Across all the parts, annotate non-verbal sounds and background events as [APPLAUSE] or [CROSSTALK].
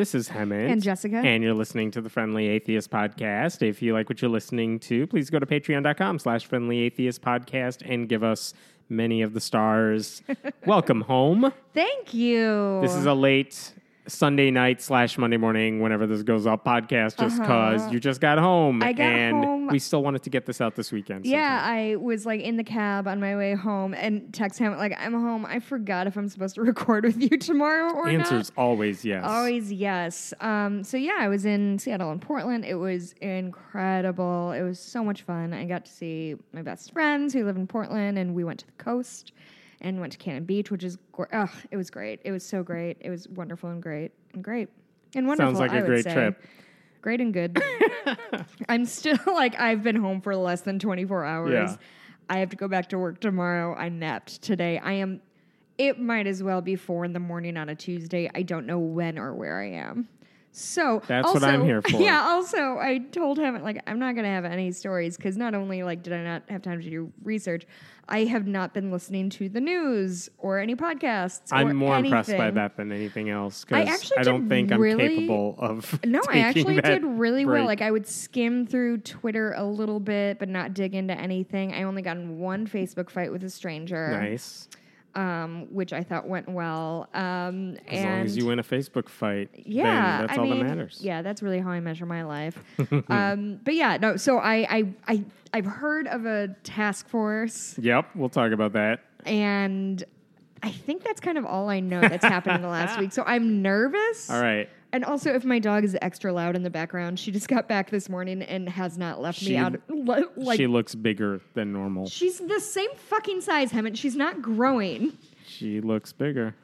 This is Hemant. And Jessica. And you're listening to the Friendly Atheist Podcast. If you like what you're listening to, please go to patreon.com slash friendly atheist podcast and give us many of the stars. [LAUGHS] Welcome home. Thank you. This is a late Sunday night slash Monday morning, whenever this goes up, podcast just because you just got home. Uh-huh. I got and home. we still wanted to get this out this weekend. yeah, I was like in the cab on my way home and text him like I'm home. I forgot if I'm supposed to [LAUGHS] record with you tomorrow or Answer's not. always yes. Always yes. Um, so yeah, I was in Seattle and Portland. It was incredible. It was so much fun. I got to see my best friends who live in Portland, and we went to the coast and went to Cannon Beach, which is gr- ugh, it was great. It was so great. It was wonderful and great and great and wonderful. Sounds like a I would great say. trip. Great and good. [LAUGHS] I'm still [LAUGHS] like I've been home for less than 24 hours. Yeah. I have to go back to work tomorrow. I napped today. I am. It might as well be four in the morning on a Tuesday. I don't know when or where I am. So That's what I'm here [LAUGHS] for. Yeah. Also, I told him like I'm not gonna have any stories because not only like did I not have time to do research, I have not been listening to the news or any podcasts. or I'm more impressed by that than anything else I because actually I, don't think I'm capable of. [LAUGHS] No, I [LAUGHS] actually did really well. Like I would skim through Twitter a little bit, but not dig into anything. I only got in one Facebook fight with a stranger, nice. Um, which I thought went well. Um, As long as you win a Facebook fight, yeah, that's I all mean, that matters. Yeah, that's really how I measure my life. [LAUGHS] um, but yeah, no. So I, I, I, I've heard of a task force, Yep, we'll talk about that. and I think that's kind of all I know that's happened in the last [LAUGHS] week. So I'm nervous. All right. And also, if my dog is extra loud in the background, she just got back this morning and has not left She- me out. Like she looks bigger than normal. she's the same fucking size, Hemant. She's not growing. She looks bigger.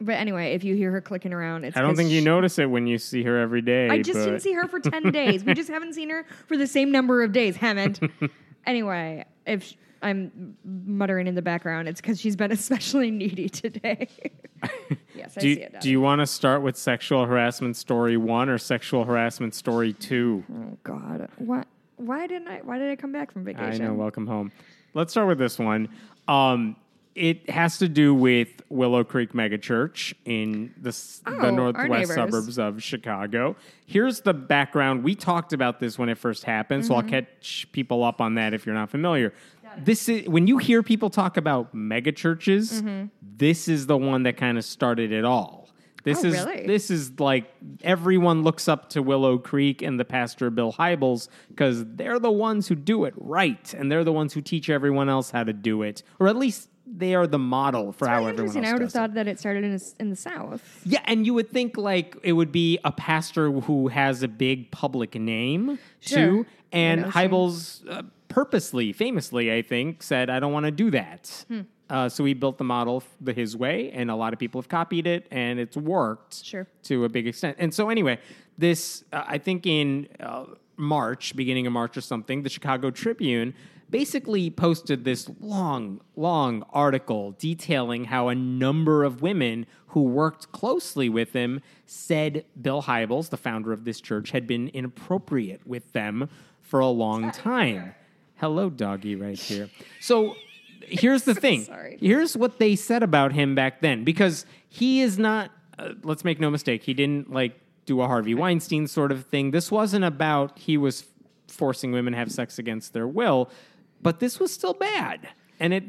But anyway, if you hear her clicking around, it's I don't 'cause think you she- notice it when you see her every day. I just but didn't see her for ten [LAUGHS] days. We just haven't seen her for the same number of days, Hemant. [LAUGHS] anyway, if I'm muttering in the background, it's because she's been [LAUGHS] especially needy today. [LAUGHS] yes, I Do see you, it. do you want to start with sexual harassment story one or sexual harassment story two? oh God, what? Why didn't I? Why did I come back from vacation? I know. Welcome home. Let's start with this one. Um, it has to do with Willow Creek Megachurch in the, Oh, the northwest suburbs of Chicago. Here's the background. We talked about this when it first happened, so I'll Mm-hmm. catch people up on that if you're not familiar. This is when you hear people talk about megachurches. Mm-hmm. This is the one that kind of started it all. This Oh, is really? this is like everyone looks up to Willow Creek and the pastor Bill Hybels because they're the ones who do it right, and they're the ones who teach everyone else how to do it, or at least they are the model for how Very everyone else I would have does it. thought that it started in, the- in the South. Yeah, and you would think like it would be a pastor who has a big public name Sure. too, and I know what you're Hybels uh, purposely, famously, I think, said, "I don't want to do that." Hmm. Uh, so he built the model the his way, and a lot of people have copied it, and it's worked Sure. to a big extent. And so, anyway, this uh, I think in uh, March, beginning of March or something, the Chicago Tribune basically posted this long, long article detailing how a number of women who worked closely with him said Bill Hybels, the founder of this church, had been inappropriate with them for a long [LAUGHS] time. Hello, doggy, right here. So here's the [LAUGHS] thing. sorry. Here's what they said about him back then, because he is not. Uh, let's make no mistake. He didn't like do a Harvey Weinstein sort of thing. This wasn't about he was forcing women to have sex against their will, but this was still bad. And it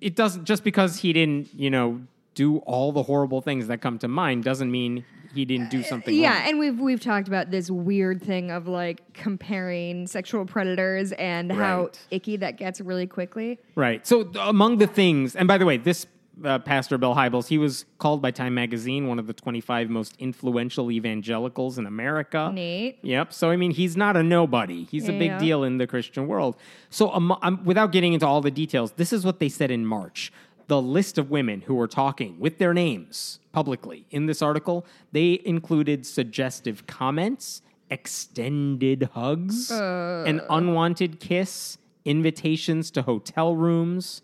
it doesn't just because he didn't you know do all the horrible things that come to mind doesn't mean he didn't do something. Yeah, wrong. and we've we've talked about this weird thing of like comparing sexual predators and how icky that gets really quickly. Right. So among the things, and by the way, this uh, pastor Bill Hybels, he was called by Time Magazine one of the 25 most influential evangelicals in America. Neat. Yep. So I mean, he's not a nobody. He's a big Yeah. deal in the Christian world. So um, um, without getting into all the details, this is what they said in March. The list of women who were talking with their names publicly in this article, they included suggestive comments, extended hugs, an unwanted kiss, invitations to hotel rooms.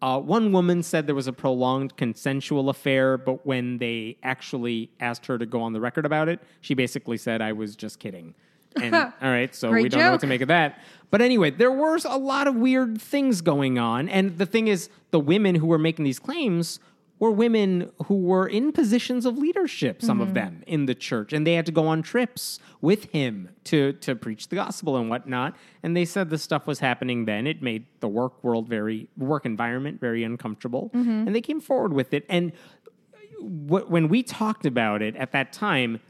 Uh, one woman said there was a prolonged consensual affair, but when they actually asked her to go on the record about it, she basically said, I was just kidding. And [LAUGHS] all right, so we don't know what to make of that. But anyway, there were a lot of weird things going on. And the thing is, the women who were making these claims were women who were in positions of leadership, some of mm-hmm. them in the church, and they had to go on trips with him to to preach the gospel and whatnot. And they said this stuff was happening then. It made the work world very work environment very uncomfortable, mm-hmm. and they came forward with it. And wh- when we talked about it at that time,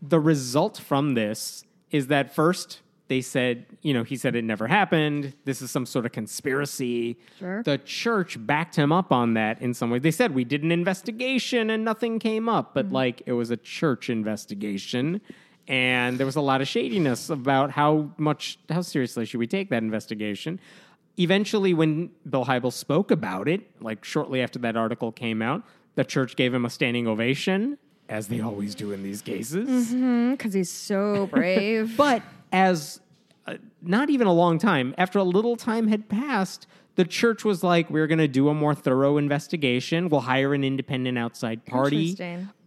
the result from this is that first they said, you know, he said it never happened. This is some sort of conspiracy. Sure. The church backed him up on that in some way. They said we did an investigation and nothing came up, but mm-hmm. like it was a church investigation. And there was a lot of shadiness about how much, how seriously should we take that investigation. Eventually, when Bill Hybel spoke about it, like shortly after that article came out, the church gave him a standing ovation, as they always do in these cases. Because he's so [LAUGHS] brave. But as uh, not even a long time, after a little time had passed, the church was like, we're going to do a more thorough investigation. We'll hire an independent outside party.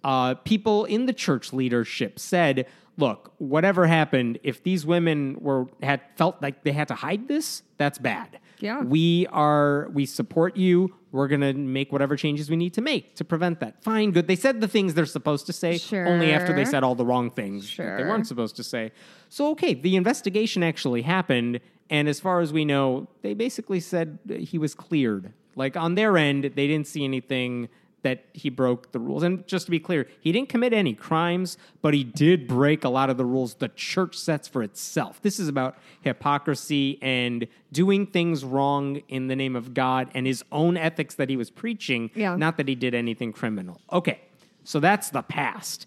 Uh, people in the church leadership said, look, whatever happened, if these women were had felt like they had to hide this, that's bad. Yeah. We are we support you. We're gonna make whatever changes we need to make to prevent that. Fine, good. They said the things they're supposed to say only after they said all the wrong things that they weren't supposed to say. So okay, the investigation actually happened, and as far as we know, they basically said he was cleared. Like on their end, they didn't see anything that he broke the rules. And just to be clear, he didn't commit any crimes, but he did break a lot of the rules the church sets for itself. This is about hypocrisy and doing things wrong in the name of God and his own ethics that he was preaching, Yeah. not that he did anything criminal. Okay, so that's the past.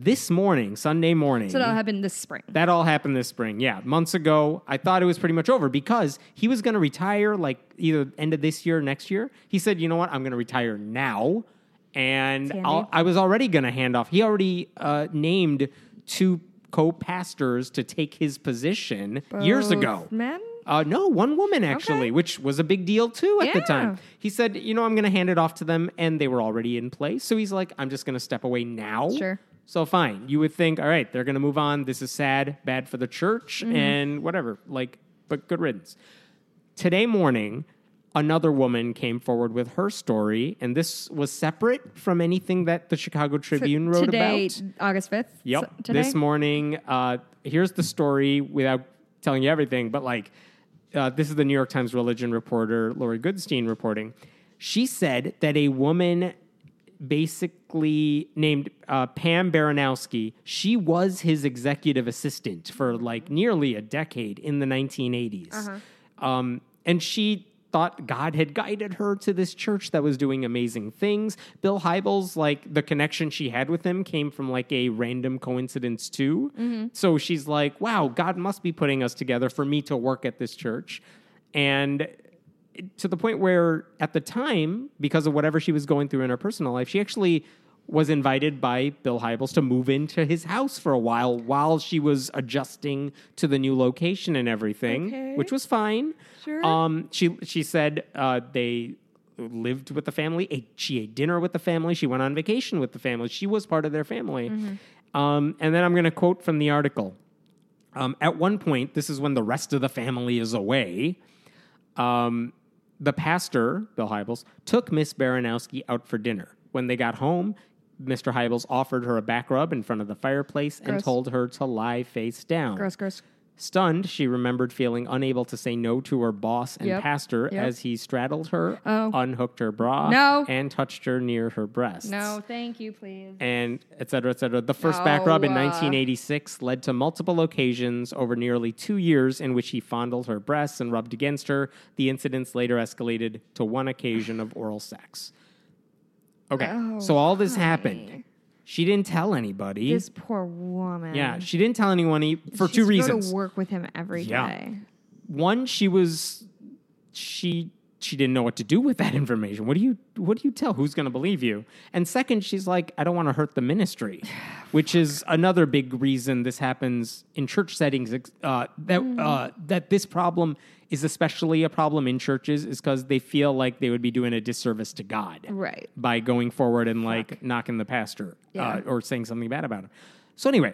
This morning, Sunday morning, so that happened this spring. that all happened this spring. Yeah, months ago. I thought it was pretty much over because he was going to retire like either end of this year or next year. He said, "You know what? I'm going to retire now." And I was already going to hand off. He already uh, named two co-pastors to take his position years ago. Men? Uh, no, one woman actually, Okay. which was a big deal too at the time. He said, "You know, I'm going to hand it off to them," and they were already in place. So he's like, "I'm just going to step away now." Sure. So fine, you would think, all right, they're going to move on. This is sad, bad for the church, Mm-hmm. and whatever. Like, but good riddance. Today morning, another woman came forward with her story, and this was separate from anything that the Chicago Tribune wrote today, about. Today, August 5th? Yep. So- today? This morning, uh, here's the story without telling you everything, but like, uh, this is the New York Times religion reporter, Laurie Goodstein, reporting. She said that a woman basically named uh, Pam Baranowski, she was his executive assistant for like nearly a decade in the 1980s. Um, and she thought God had guided her to this church that was doing amazing things. Bill Hybels, like the connection she had with him came from like a random coincidence too. So she's like, wow, God must be putting us together for me to work at this church. And to the point where at the time, because of whatever she was going through in her personal life, she actually was invited by Bill Hybels to move into his house for a while while she was adjusting to the new location and everything, Okay. which was fine. Sure. Um, she she said uh, they lived with the family. Ate, she ate dinner with the family. She went on vacation with the family. She was part of their family. Um, and then I'm going to quote from the article. Um, at one point, this is when the rest of the family is away. Um, the pastor, Bill Hybels, took Miss Baranowski out for dinner. When they got home, Mr. Hybels offered her a back rub in front of the fireplace and Gross. told her to lie face down. Gross, gross. Stunned, she remembered feeling unable to say no to her boss and Yep. pastor Yep. as he straddled her, Oh. unhooked her bra, No. and touched her near her breasts No, thank you, please. and et cetera, et cetera. The first back rub in No, uh, 1986 led to multiple occasions over nearly two years in which he fondled her breasts and rubbed against her. The incidents later escalated to one occasion of oral sex. Okay, Oh, so all this happened. She didn't tell anybody. This poor woman. yeah, she didn't tell anyone e- for She two used to Go reasons. to work with him every day. Yeah. One, she was she she didn't know what to do with that information. What do you what do you tell? Who's going to believe you? And second, she's like, I don't want to hurt the ministry, [SIGHS] which is another big reason this happens in church settings. Uh, that Mm. uh, that this problem is especially a problem in churches is because they feel like they would be doing a disservice to God Right. by going forward and like knocking the pastor uh, or saying something bad about him. So anyway,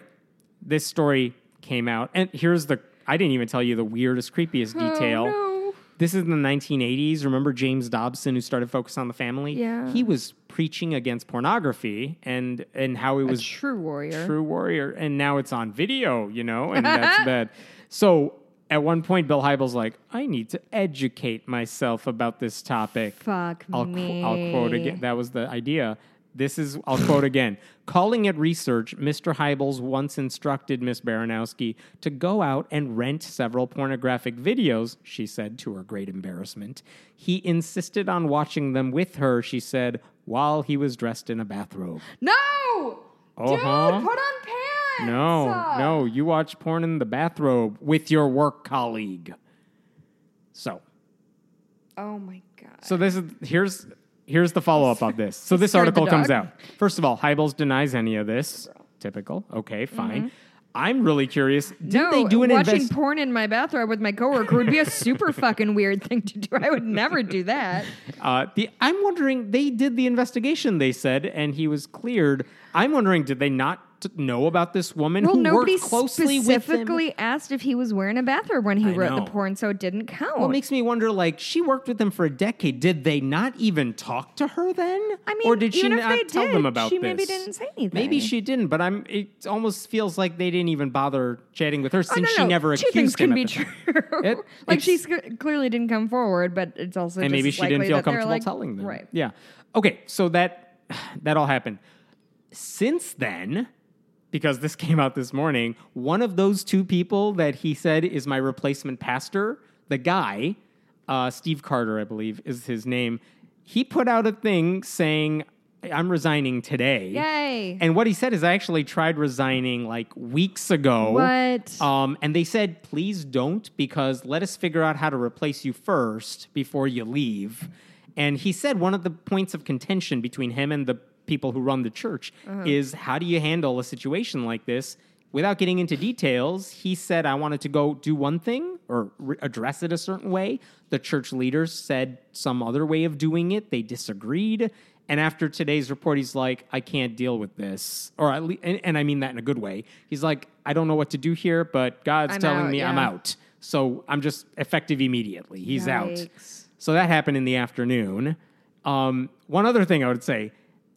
this story came out, and here's the I didn't even tell you the weirdest, creepiest detail. Oh, This is in the 1980s. Remember James Dobson, who started Focus on the Family? Yeah. He was preaching against pornography and and how he A was true warrior. true warrior, and now it's on video, you know, and that's [LAUGHS] bad. So at one point, Bill Hybels like, I need to educate myself about this topic. Fuck I'll, qu- me. I'll quote again. That was the idea. This is, I'll quote [COUGHS] again. Calling it research, Mr. Hybels once instructed Miss Baranowski to go out and rent several pornographic videos, she said to her great embarrassment. He insisted on watching them with her, she said, while he was dressed in a bathrobe. No! Uh-huh. Dude, put on pants! No, no, you watch porn in the bathrobe with your work colleague. So, Oh my god. so this is here's here's the follow up of this. So [LAUGHS] this article comes out. First of all, Hybels denies any of this. Typical. Okay, fine. Mm-hmm. I'm really curious. Did no, they do an watching invest? porn in my bathrobe with my coworker would be a super [LAUGHS] fucking weird thing to do. I would never do that. Uh, the, I'm wondering. They did the investigation. They said, and he was cleared. I'm wondering, did they not know about this woman Well, who nobody worked closely with him? specifically asked if he was wearing a bathrobe when he I wrote know. the porn, so it didn't count. What makes me wonder, like, she worked with them for a decade. Did they not even talk to her then? I mean, or did she not tell did, them about she this? maybe didn't say anything. Maybe she didn't, but I'm. It almost feels like they didn't even bother chatting with her Oh, since no, she no. never Two accused things can him. be true. [LAUGHS] It- [LAUGHS] like she sc- clearly didn't come forward, but it's also and maybe she didn't feel comfortable like, telling them. Right. Yeah. Okay. So that [SIGHS] that all happened. Since then, because this [LAUGHS] came out this morning, one of those two people that he said is my replacement pastor, the guy, uh, Steve Carter, I believe, is his name. He put out a thing saying, "I'm resigning today." Yay. And what he said is, I actually tried resigning like weeks ago. What? Um, and they said, please don't, because let us figure out how to replace you first before you leave. And he said one of the points of contention between him and the people who run the church Uh-huh. is how do you handle a situation like this? Without getting into details, he said, I wanted to go do one thing or re- address it a certain way. The church leaders said some other way of doing it. They disagreed. And after today's report, he's like, I can't deal with this. Or at least, and, and I mean that in a good way. He's like, I don't know what to do here, but God's I'm telling out, me I'm out. So I'm just effective immediately. He's out. So that happened in the afternoon. Um, one other thing I would say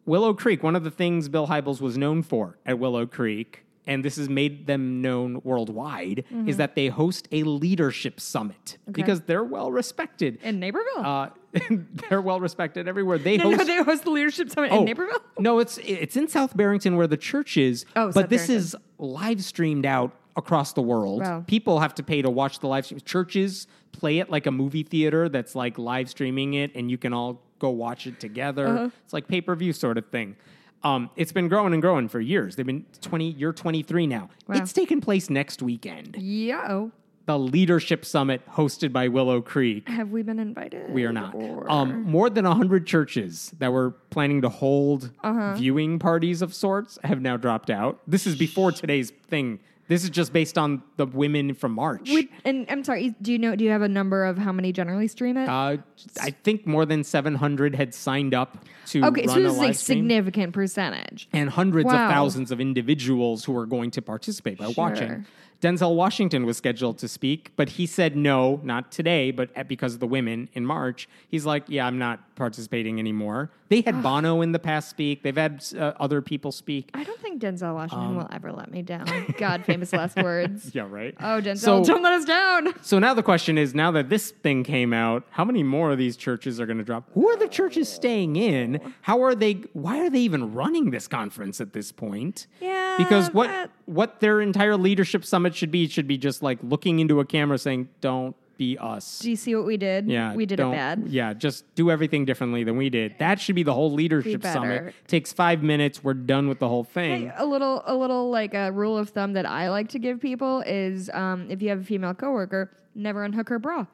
Willow Creek, one of the things Bill Hybels was known for at Willow Creek, and this has made them known worldwide, is that they host a leadership summit because they're well respected. In Naperville? Uh, [LAUGHS] they're well respected everywhere. They [LAUGHS] no, host no, they host the leadership summit Oh, in Naperville. No, it's it's in South Barrington where the church is. Oh, but South this Barrington. is live streamed out across the world. Wow. People have to pay to watch the live stream. Churches play it like a movie theater that's like live streaming it, and you can all go watch it together. Uh-huh. It's like pay per view sort of thing. Um, it's been growing and growing for years. They've been twenty. You're twenty three now. Wow. It's taking place next weekend. Yo. The Leadership Summit hosted by Willow Creek. Have we been invited? We are not. Or- Um, more than 100 churches that were planning to hold Uh-huh. viewing parties of sorts have now dropped out. This is before today's thing. This is just based on the women from March. Would- and I'm sorry. Do you know? Do you have a number of how many generally stream it? uh, I think more than 700 had signed up to okay, run so a this is stream. significant percentage. and hundreds Wow. of thousands of individuals who are going to participate by watching. Denzel Washington was scheduled to speak, but he said no, not today, but because of the women in March. He's like, yeah, I'm not participating anymore. They had Bono in the past speak. They've had uh, other people speak. I don't think Denzel Washington Um, will ever let me down. God, famous last [LAUGHS] words. Yeah, right. Oh, Denzel, So- don't let us down. So now the question is, now that this thing came out, how many more of these churches are going to drop? Who are the churches staying in? How are they? Why are they even running this conference at this point? Yeah, Because what that- what their entire leadership summit should be should be just like looking into a camera saying, "Don't be us." Do you see what we did? Yeah, we did it bad. Yeah, just do everything differently than we did. That should be the whole leadership better. summit. Takes five minutes. We're done with the whole thing. Hey, a little, a little like a rule of thumb that I like to give people is, um, if you have a female coworker, never unhook her bra.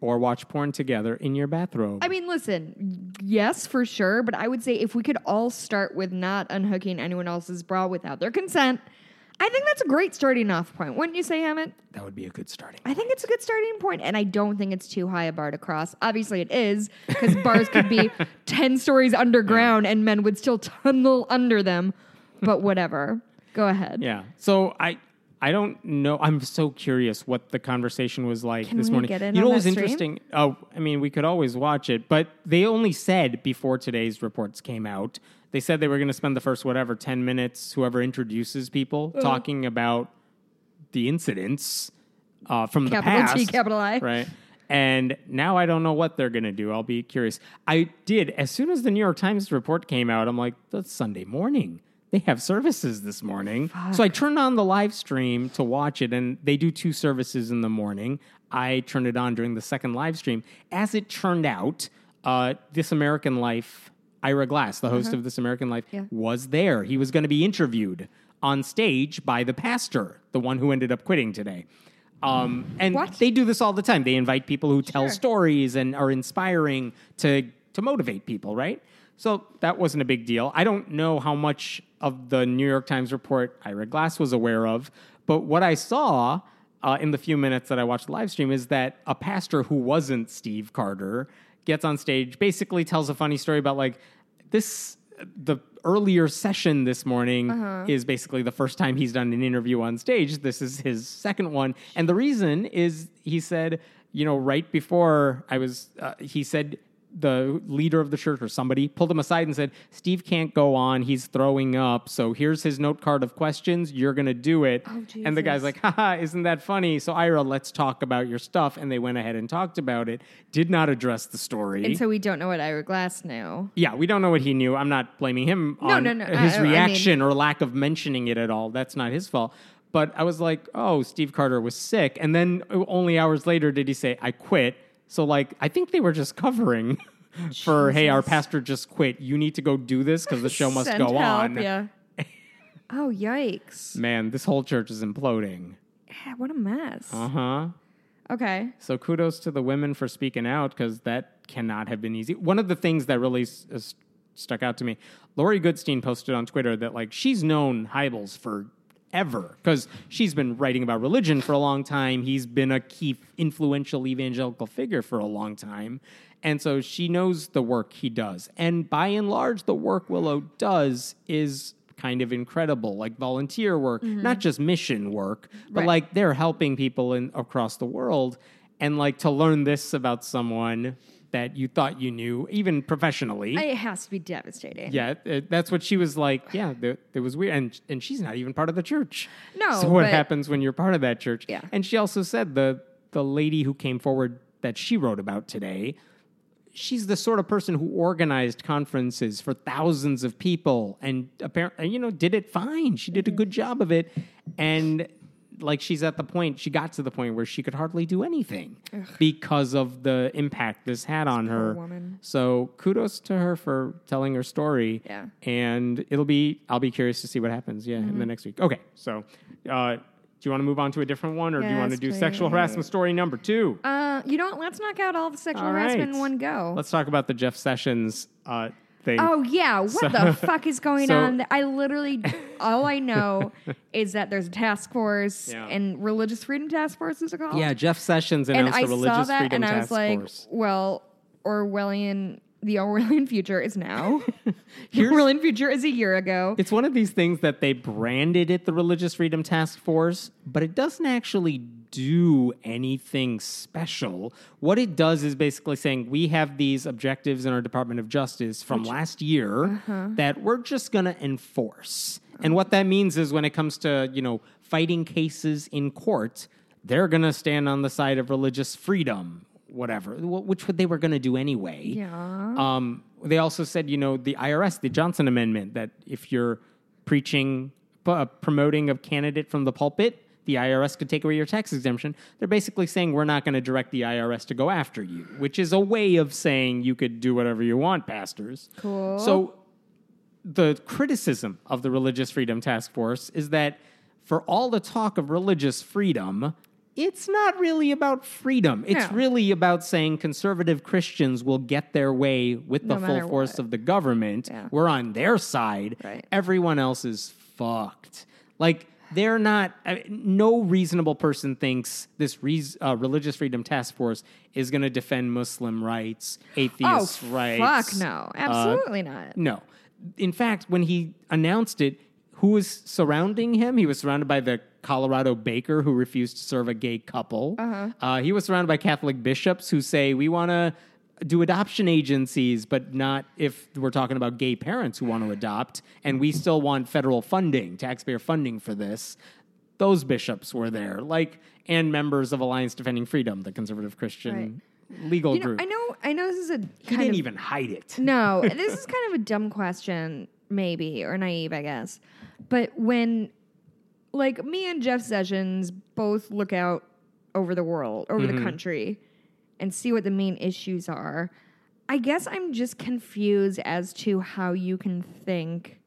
Or watch porn together in your bathrobe. I mean, listen, yes, for sure, but I would say if we could all start with not unhooking anyone else's bra without their consent, I think that's a great starting off point. Wouldn't you say, Hemant? that would be a good starting. I think it's a good starting point, and I don't think it's too high a bar to cross. Obviously, it is because bars could be [LAUGHS] ten stories underground, and men would still tunnel under them. But whatever. Go ahead. Yeah. So I I don't know. I'm so curious what the conversation was like Can this we morning. get in you know what was stream? interesting? Oh, I mean, we could always watch it, but they only said before today's reports came out, they said they were going to spend the first whatever 10 minutes whoever introduces people talking about the incidents uh, from Capital the past. Capital T, capital I. Right. And now I don't know what they're going to do. I'll be curious. I did, as soon as the New York Times report came out, I'm like, that's Sunday morning. They have services this morning. So I turned on the live stream to watch it, and they do two services in the morning. I turned it on during the second live stream. As it turned out, uh, This American Life, Ira Glass, the host of This American Life, Yeah. was there. He was going to be interviewed on stage by the pastor, the one who ended up quitting today. Um, and What? they do this all the time. They invite people who tell Sure. stories and are inspiring to to motivate people, right? So that wasn't a big deal. I don't know how much of the New York Times report Ira Glass was aware of, but what I saw uh, in the few minutes that I watched the live stream is that a pastor who wasn't Steve Carter gets on stage, basically tells a funny story about like this the earlier session this morning is basically the first time he's done an interview on stage. This is his second one. And the reason is he said, you know, right before I was, uh, he said, the leader of the church or somebody pulled him aside and said, Steve can't go on. He's throwing up. So here's his note card of questions. You're going to do it. Oh, and the guy's like, haha, isn't that funny? So Ira, let's talk about your stuff. And they went ahead and talked about it, did not address the story. And so we don't know what Ira Glass knew. Yeah, we don't know what he knew. I'm not blaming him No, on no, no. his I- I mean- reaction or lack of mentioning it at all. That's not his fault. But I was like, oh, Steve Carter was sick. And then only hours later did he say, I quit. So, like, I think they were just covering [LAUGHS] for, hey, our pastor just quit. You need to go do this because the show must Send go help, on. Yeah. [LAUGHS] oh yikes! Man, this whole church is imploding. Yeah, what a mess. Uh huh. Okay. So kudos to the women for speaking out because that cannot have been easy. One of the things that really s- s- stuck out to me, Laurie Goodstein posted on Twitter that like she's known Hybels for ever because she's been writing about religion for a long time. He's been a key influential evangelical figure for a long time. And so she knows the work he does. And by and large, the work Willow does is kind of incredible, like volunteer work, mm-hmm. not just mission work, but Right. like they're helping people in across the world. And like to learn this about someone that you thought you knew, even professionally. It has to be devastating. yeah, it, that's what she was like. Yeah, th- it was weird, and and she's not even part of the church. No, So what but- happens when you're part of that church? Yeah. And she also said the the lady who came forward that she wrote about today. She's the sort of person who organized conferences for thousands of people, and apparently, you know, did it fine. She did a mm-hmm. good job of it, and like she's at the point, she got to the point where she could hardly do anything because of the impact this had on her. woman. So kudos to her for telling her story. Yeah. And it'll be I'll be curious to see what happens, yeah, in the Mm-hmm. next week. Okay. So uh, do you want to move on to a different one or do you want to Yes, do sexual harassment story number two? Uh, you know what? Let's knock out all the sexual All harassment right. in one go. Let's talk about the Jeff Sessions uh, thing. Oh yeah, what So- the fuck is [LAUGHS] going so- on? I literally, [LAUGHS] all I [LAUGHS] know is that there's a task force Yeah. and religious freedom task force is it called? Yeah, Jeff Sessions announced and announced I the Religious saw that Freedom and I was Task like, Force. well, Orwellian, the Orwellian future is now. [LAUGHS] the Orwellian future is a year ago. It's one of these things that they branded it the Religious Freedom Task Force, but it doesn't actually do anything special. What it does is basically saying we have these objectives in our Department of Justice from last year Uh-huh. that we're just going to enforce. And what that means is when it comes to, you know, fighting cases in court, they're going to stand on the side of religious freedom, whatever, wh- which they were going to do anyway. Yeah. Um, they also said, you know, the IRS, the Johnson Amendment, that if you're preaching, uh, promoting a candidate from the pulpit, the IRS could take away your tax exemption. They're basically saying we're not going to direct the IRS to go after you, which is a way of saying you could do whatever you want, pastors. Cool. So the criticism of the Religious Freedom Task Force is that for all the talk of religious freedom, it's not really about freedom. It's No. really about saying conservative Christians will get their way with the No full force what. of the government. Yeah. We're on their side. Right. Everyone else is fucked. Like, they're not, I mean, no reasonable person thinks this reas uh, Religious Freedom Task Force is going to defend Muslim rights, oh, atheist rights. fuck no. uh, Absolutely not. no. In fact, when he announced it, who was surrounding him? He was surrounded by the Colorado baker who refused to serve a gay couple. Uh-huh. he was surrounded by Catholic bishops who say we want to do adoption agencies, but not if we're talking about gay parents who want to adopt, and we still want federal funding, taxpayer funding for this. Those bishops were there, like and members of Alliance Defending Freedom, the conservative Christian legal You know, group. I know. I know this is a he didn't of even hide it. no. [LAUGHS] This is kind of a dumb question, maybe or naive, I guess. But when, like, me and Jeff Sessions both look out over the world, over Mm-hmm. the country, and see what the main issues are. I guess I'm just confused as to how you can think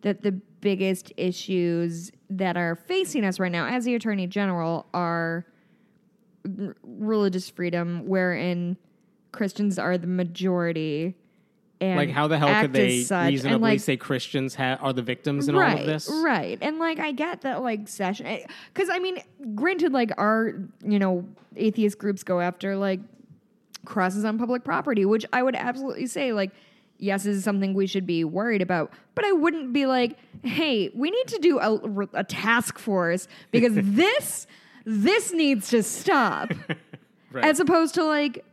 that the biggest issues that are facing us right now, as the Attorney General, are r- religious freedom, wherein Christians are the majority. And Like, how the hell could they reasonably like, say Christians ha- are the victims in right, all of this? Right. And like I get that like session eh, cuz I mean granted like our you know atheist groups go after like crosses on public property, which I would absolutely say like yes this is something we should be worried about, but I wouldn't be like, "Hey, we need to do a, a task force because [LAUGHS] this this needs to stop." [LAUGHS] Right. As opposed to like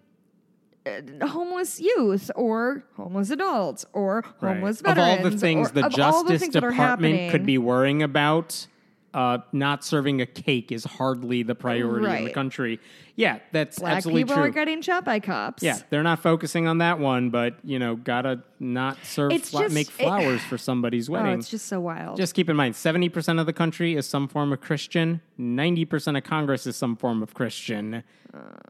Uh, homeless youth or homeless adults or Right. homeless of all the things or- the the Justice things Department could be worrying about, uh, not serving a cake is hardly the priority in the country. Yeah, that's Black absolutely people true. are getting shot by cops. yeah, they're not focusing on that one, but you know, gotta not serve fla- just- make it- flowers for somebody's wedding. [SIGHS] Oh, wedding. it's just so wild. Just keep in mind, seventy percent of the country is some form of Christian. Ninety percent of Congress is some form of Christian.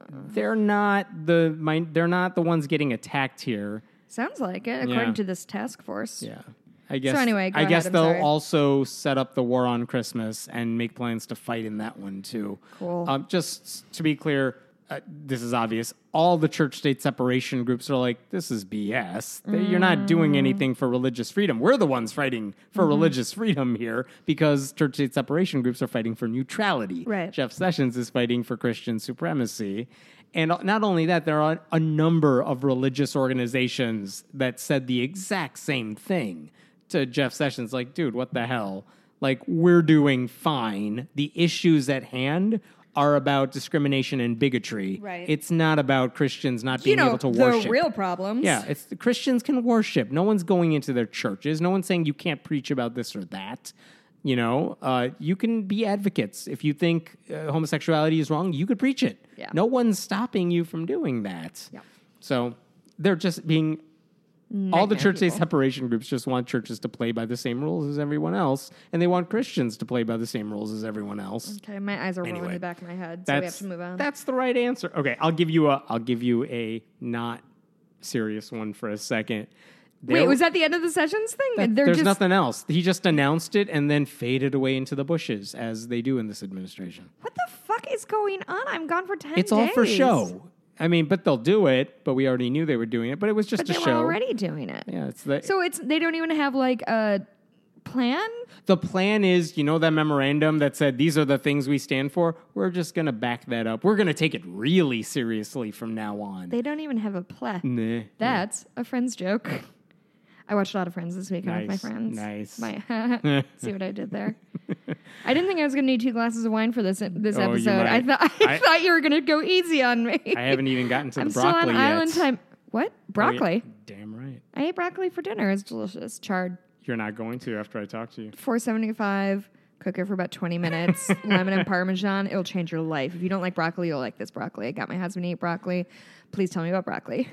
they're not the mi- they're not the ones getting attacked here. Sounds like it, according Yeah. to this task force. Yeah. I guess. anyway, go I guess they'll sorry. also set up the war on Christmas and make plans to fight in that one too. Cool. Um, just to be clear, uh, this is obvious. All the church-state separation groups are like, "This is BS. They- You're not doing Mm. anything for religious freedom. We're the ones fighting for Mm-hmm. religious freedom here because church-state separation groups are fighting for neutrality. Right. Jeff Sessions is fighting for Christian supremacy." And not only that, there are a number of religious organizations that said the exact same thing to Jeff Sessions. Like, dude, what the hell? Like, we're doing fine. The issues at hand are about discrimination and bigotry. Right. It's not about Christians not You being know, able to worship. the real problems. Yeah, it's the Christians can worship. No one's going into their churches. No one's saying you can't preach about this or that. You know, uh, you can be advocates. If you think uh, homosexuality is wrong, you could preach it. Yeah. No one's stopping you from doing that. Yeah. So they're just being. Mm, all the church-state separation groups just want churches to play by the same rules as everyone else, and they want Christians to play by the same rules as everyone else. Okay, my eyes are rolling in the back of my head, so we have to move on. That's the right answer. Okay, I'll give you a I'll give you a not serious one for a second. Wait, There- was that the end of the sessions thing? that- They're there's just nothing else. He just announced it and then faded away into the bushes as they do in this administration. what the fuck is going on? I'm gone for ten It's all for days. show. I mean, but they'll do it. But we already knew they were doing it. But it was just But a they were show. already doing it. Yeah, it's the So it's they don't even have like a plan. the plan is, you know, that memorandum that said these are the things we stand for. We're just gonna back that up. We're gonna take it really seriously from now on. They don't even have a plan. Nah. That's a friend's joke. [LAUGHS] I watched a lot of Friends this weekend with my friends. nice. My [LAUGHS] see what I did there. I didn't think I was going to need two glasses of wine for this this Oh, episode. I thought I, I- thought you were going to go easy on me. I haven't even gotten to [LAUGHS] I'm the still broccoli on yet. island time. What Oh, yeah. broccoli? Damn right. I ate broccoli for dinner. It's delicious. Charred, You're not going to after I talk to you. four seventy five. Cook it for about twenty minutes. [LAUGHS] lemon and parmesan. It'll change your life. If you don't like broccoli, you'll like this broccoli. I got my husband to eat broccoli. Please tell me about broccoli.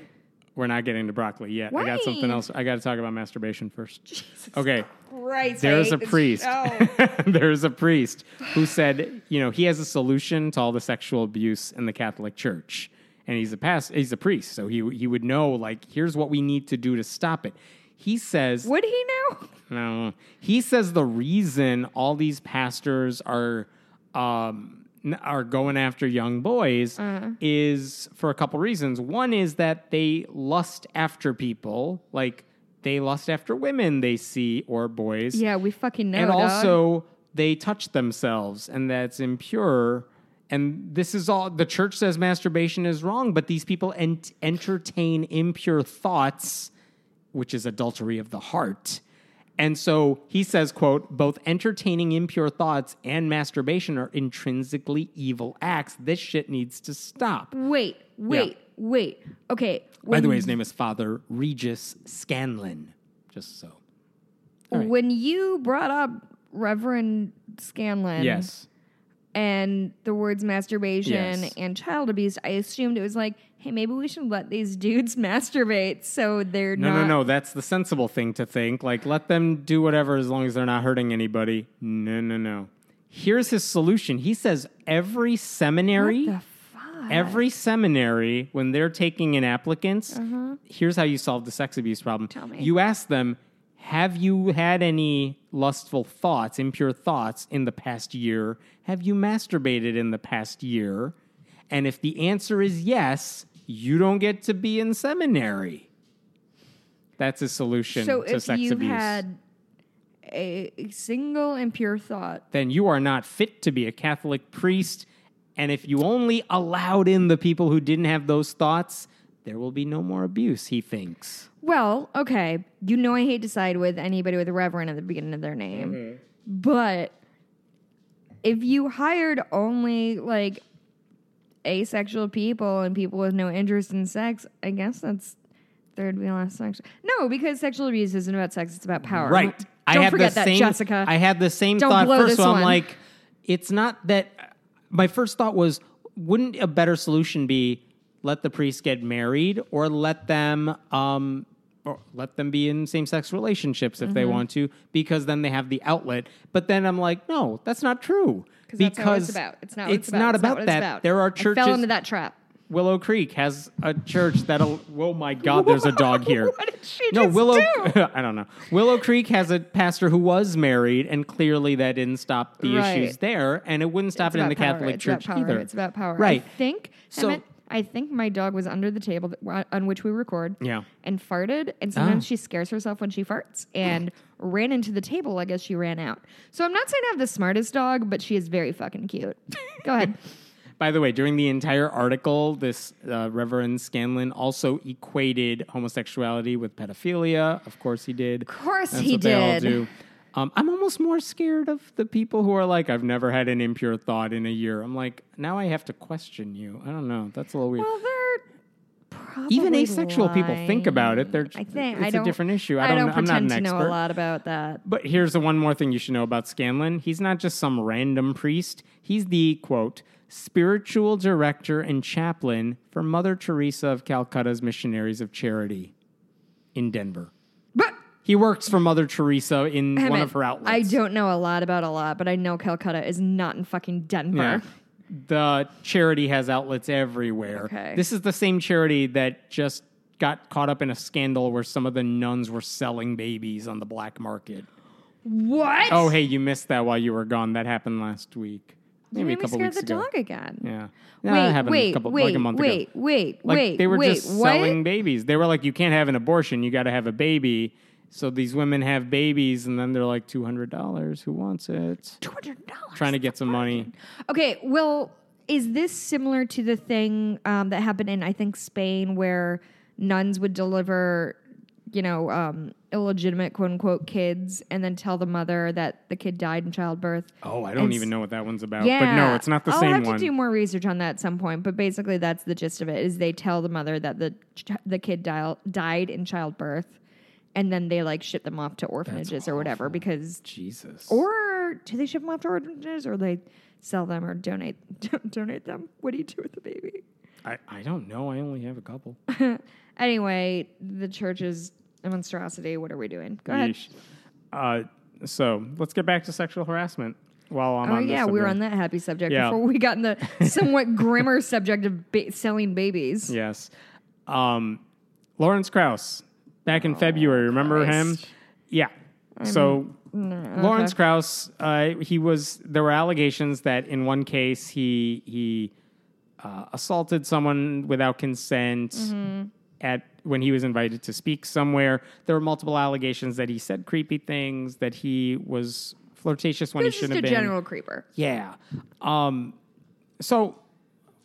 We're not getting to broccoli yet. I got something else. I got to talk about masturbation first. [LAUGHS] Okay. Right. There's a priest. [LAUGHS] There's a priest who said, you know, he has a solution to all the sexual abuse in the Catholic Church. And he's a past he's a priest, so he he would know like here's what we need to do to stop it. He says Would he know? No. He says the reason all these pastors are um, are going after young boys mm. is for a couple reasons. One is that they lust after people, like they lust after women they see or boys. Yeah, we fucking know. and dog. also they touch themselves and that's impure. And this is all the church says masturbation is wrong, but these people ent- entertain impure thoughts, which is adultery of the heart And so he says, quote, both entertaining impure thoughts and masturbation are intrinsically evil acts. This shit needs to stop. Wait, wait, wait. Okay. By the way, his name is Father Regis Scanlon. Just so. Right. when you brought up Reverend Scanlon, Yes. and the words masturbation Yes. and child abuse, I assumed it was like, hey, maybe we should let these dudes [LAUGHS] masturbate so they're No, not. no, no. That's the sensible thing to think. Like, let them do whatever as long as they're not hurting anybody. No, no, no. Here's his solution. He says every seminary. What the fuck? Every seminary, when they're taking in applicants, here's how you solve the sex abuse problem. Uh-huh. Tell me. You ask them, have you had any lustful thoughts, impure thoughts in the past year? Have you masturbated in the past year? And if the answer is yes, you don't get to be in seminary. That's a solution so to if sex abuse. had a, a single impure thought, then you are not fit to be a Catholic priest. And if you only allowed in the people who didn't have those thoughts, there will be no more abuse, he thinks. well, okay, you know I hate to side with anybody with a reverend at the beginning of their name, Mm-hmm. but if you hired only like asexual people and people with no interest in sex, I guess that's there'd be less sex. No, because sexual abuse isn't about sex; it's about power. Right. Don't I have forget the that, same, Jessica. I had the same Don't thought first. So I'm one. like, it's not that. My first thought was, wouldn't a better solution be let the priests get married or let them um, or let them be in same sex relationships if they Mm-hmm. want to, because then they have the outlet. But then I'm like, no, that's not true. Because that's not what it's about. It's not. It's it's about. not about that. It's about. There are I churches. fell into that trap. Willow Creek has a church that'll. Oh my God, there's a dog [LAUGHS] here. What did she no, just Willow. do? [LAUGHS] I don't know. Willow Creek has a pastor who was married, and clearly that didn't stop the Right. issues there, and it wouldn't stop It's it in the. Catholic it's Church about power. either. It's about power. Right. I think. So- Hemant, I think my dog was under the table that, on which we record. Yeah. And farted, and sometimes Ah. she scares herself when she farts, and [GASPS] ran into the table. I guess she ran out. So I'm not saying I have the smartest dog, but she is very fucking cute. Go ahead. [LAUGHS] By the way, during the entire article, this uh, Reverend Scanlon also equated homosexuality with pedophilia. Of course, he did. Of course That's he what They all did. Um, I'm almost more scared of the people who are like, "I've never had an impure thought in a year." I'm like, now I have to question you. I don't know. That's a little weird. well, they're probably Even asexual people think about it. They're I think it's I a don't, different issue. I I don't. don't I'm not an to know a lot about that. But here's the one more thing you should know about Scanlon. He's not just some random priest. He's the quote spiritual director and chaplain for Mother Teresa of Calcutta's Missionaries of Charity in Denver. He works for Mother Teresa in one Hemant, of her outlets. I don't know a lot about a lot, but I know Calcutta is not in fucking Denver. Yeah. The charity has outlets everywhere. Okay. This is the same charity that just got caught up in a scandal where some of the nuns were selling babies on the black market. What? Oh, hey, you missed that while you were gone. That happened last week. Maybe made a couple weeks the ago. dog again. Yeah. Wait, that happened wait, a couple, wait, like a month wait, ago. wait, Like wait, they were wait, just what? selling babies. They were like, you can't have an abortion. You got to have a baby. So these women have babies, and then they're like two hundred dollars. Who wants it? Two hundred dollars. Trying to get some money. Okay, well, is this similar to the thing um, that happened in I think Spain where nuns would deliver, you know, um, illegitimate quote unquote kids and then tell the mother that the kid died in childbirth? Oh, I don't And even know what that one's about. Yeah, But no, it's not the same one. I'll have one. to do more research on that at some point, but basically that's the gist of it. Is they tell the mother that the ch- the kid dial- died in childbirth, and then they like ship them off to orphanages or whatever because Jesus. or do they ship them off to orphanages or they sell them or donate [LAUGHS] donate them? What do you do with the baby? I, I don't know. I only have a couple. [LAUGHS] Anyway, the church is a monstrosity. What are we doing? Go ahead. Yeesh. Uh, so let's get back to sexual harassment. While I'm Oh on yeah, we were on that happy subject Yeah. before we got in the [LAUGHS] somewhat grimmer subject of ba- selling babies. Yes. Um, Lawrence Krauss, back in February, remember him? Oh, Christ. Yeah. so Lawrence Krauss, uh, he was. There were allegations that in one case he he uh, assaulted someone without consent Mm-hmm. at when he was invited to speak somewhere. There were multiple allegations that he said creepy things, that he was flirtatious when he shouldn't a have been. general creeper. Yeah. Um, so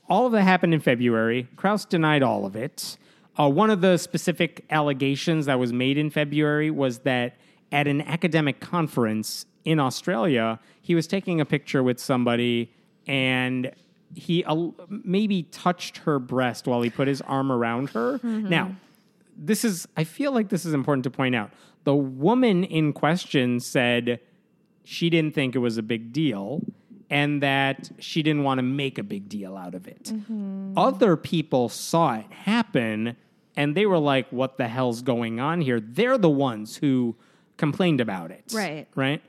all of that happened in February. Krauss denied all of it. Uh, one of the specific allegations that was made in February was that at an academic conference in Australia. He was taking a picture with somebody and he uh, maybe touched her breast while he put his arm around her. Now, this is, I feel like this is important to point out. The woman in question said she didn't think it was a big deal and that she didn't want to make a big deal out of it. Mm-hmm. Other people saw it happen and they were like, what the hell's going on here? They're the ones who complained about it. Right. Right.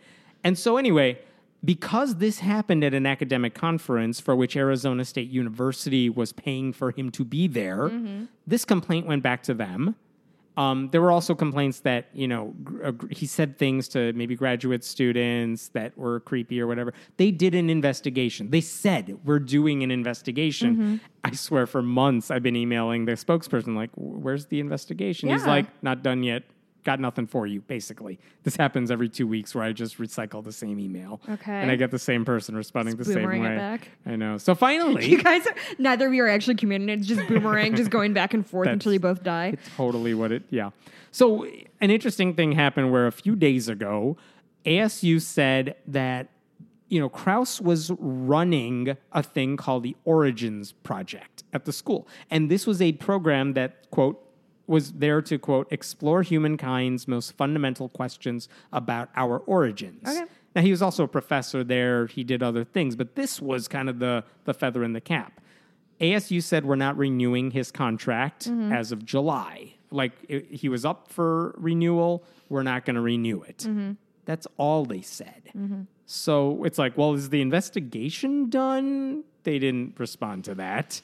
And so, anyway, because this happened at an academic conference for which Arizona State University was paying for him to be there, mm-hmm. this complaint went back to them. Um, there were also complaints that you know gr- uh, he said things to maybe graduate students that were creepy or whatever. They did an investigation. They said we're doing an investigation. I swear, for months I've been emailing the spokesperson like, "Where's the investigation?" He's like, "Not done yet. Got nothing for you." Basically, this happens every two weeks where I just recycle the same email, Okay. and I get the same person responding the same boomerang it way. back. I know. So finally, [LAUGHS] You guys are neither of you are actually communicating. It's just boomerang, just going back and forth until you both die. totally what it yeah so an interesting thing happened where a few days ago asu said that you know Krauss was running a thing called the origins project at the school and this was a program that quote was there to quote explore humankind's most fundamental questions about our origins Okay. now he was also a professor there he did other things but this was kind of the the feather in the cap ASU said we're not renewing his contract mm-hmm. as of July. Like it, he was up for renewal, we're not going to renew it. Mm-hmm. That's all they said. Mm-hmm. So it's like, well, is the investigation done? They didn't respond to that.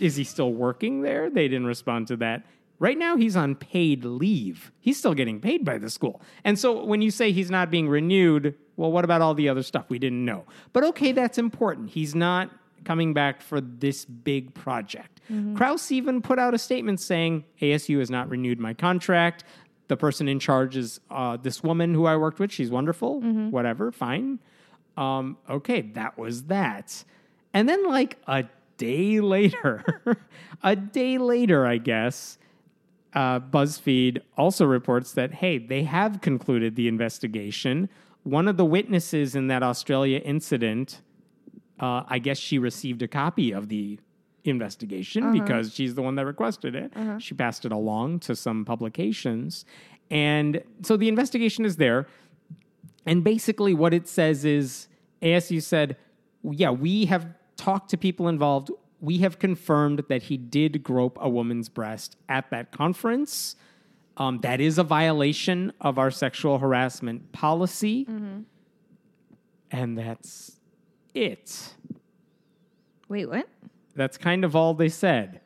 Is he still working there? They didn't respond to that. Right now, he's on paid leave. He's still getting paid by the school. And so when you say he's not being renewed, well, what about all the other stuff we didn't know? But okay, that's important. He's not coming back for this big project. Krauss even put out a statement saying ASU has not renewed my contract. The person in charge is uh, this woman who I worked with. She's wonderful. Whatever, fine. Um, okay, that was that. And then, like a day [LAUGHS] later, a day later, I guess, uh, BuzzFeed also reports that, hey, they have concluded the investigation. One of the witnesses in that Australia incident, uh, I guess she received a copy of the investigation because she's the one that requested it. She passed it along to some publications. And so the investigation is there. And basically, what it says is ASU said, yeah, we have talked to people involved. We have confirmed that he did grope a woman's breast at that conference. Um, that is a violation of our sexual harassment policy. And that's it. Wait, what? That's kind of all they said.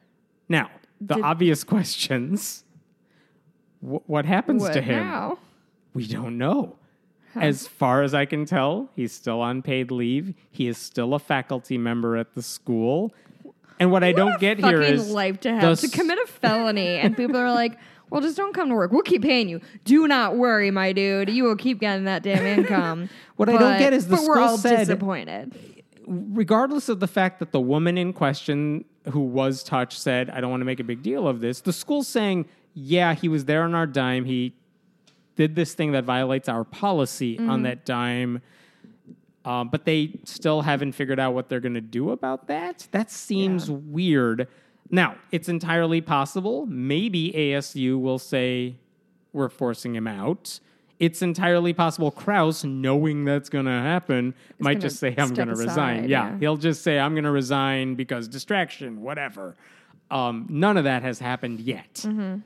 Now, the Did- obvious [LAUGHS] questions wh- what happens What to him? now? We don't know. As far as I can tell, he's still on paid leave. He is still a faculty member at the school. And what I don't get here is life to have to commit a felony, and people are like, [LAUGHS] "Well, just don't come to work. We'll keep paying you. Do not worry, my dude. You will keep getting that damn income." [LAUGHS] What I don't get is the but we're school all said- disappointed. regardless of the fact that the woman in question who was touched said, I don't want to make a big deal of this, the school's saying, yeah, he was there on our dime. He did this thing that violates our policy on mm-hmm. that dime. Um, but they still haven't figured out what they're going to do about that. That seems weird. Now, it's entirely possible. Maybe ASU will say, we're forcing him out. It's entirely possible Krauss, knowing that's going to happen, might just say, I'm going to resign. Yeah, yeah. he'll just say, I'm going to resign because distraction, whatever. Um, none of that has happened yet. Mm-hmm.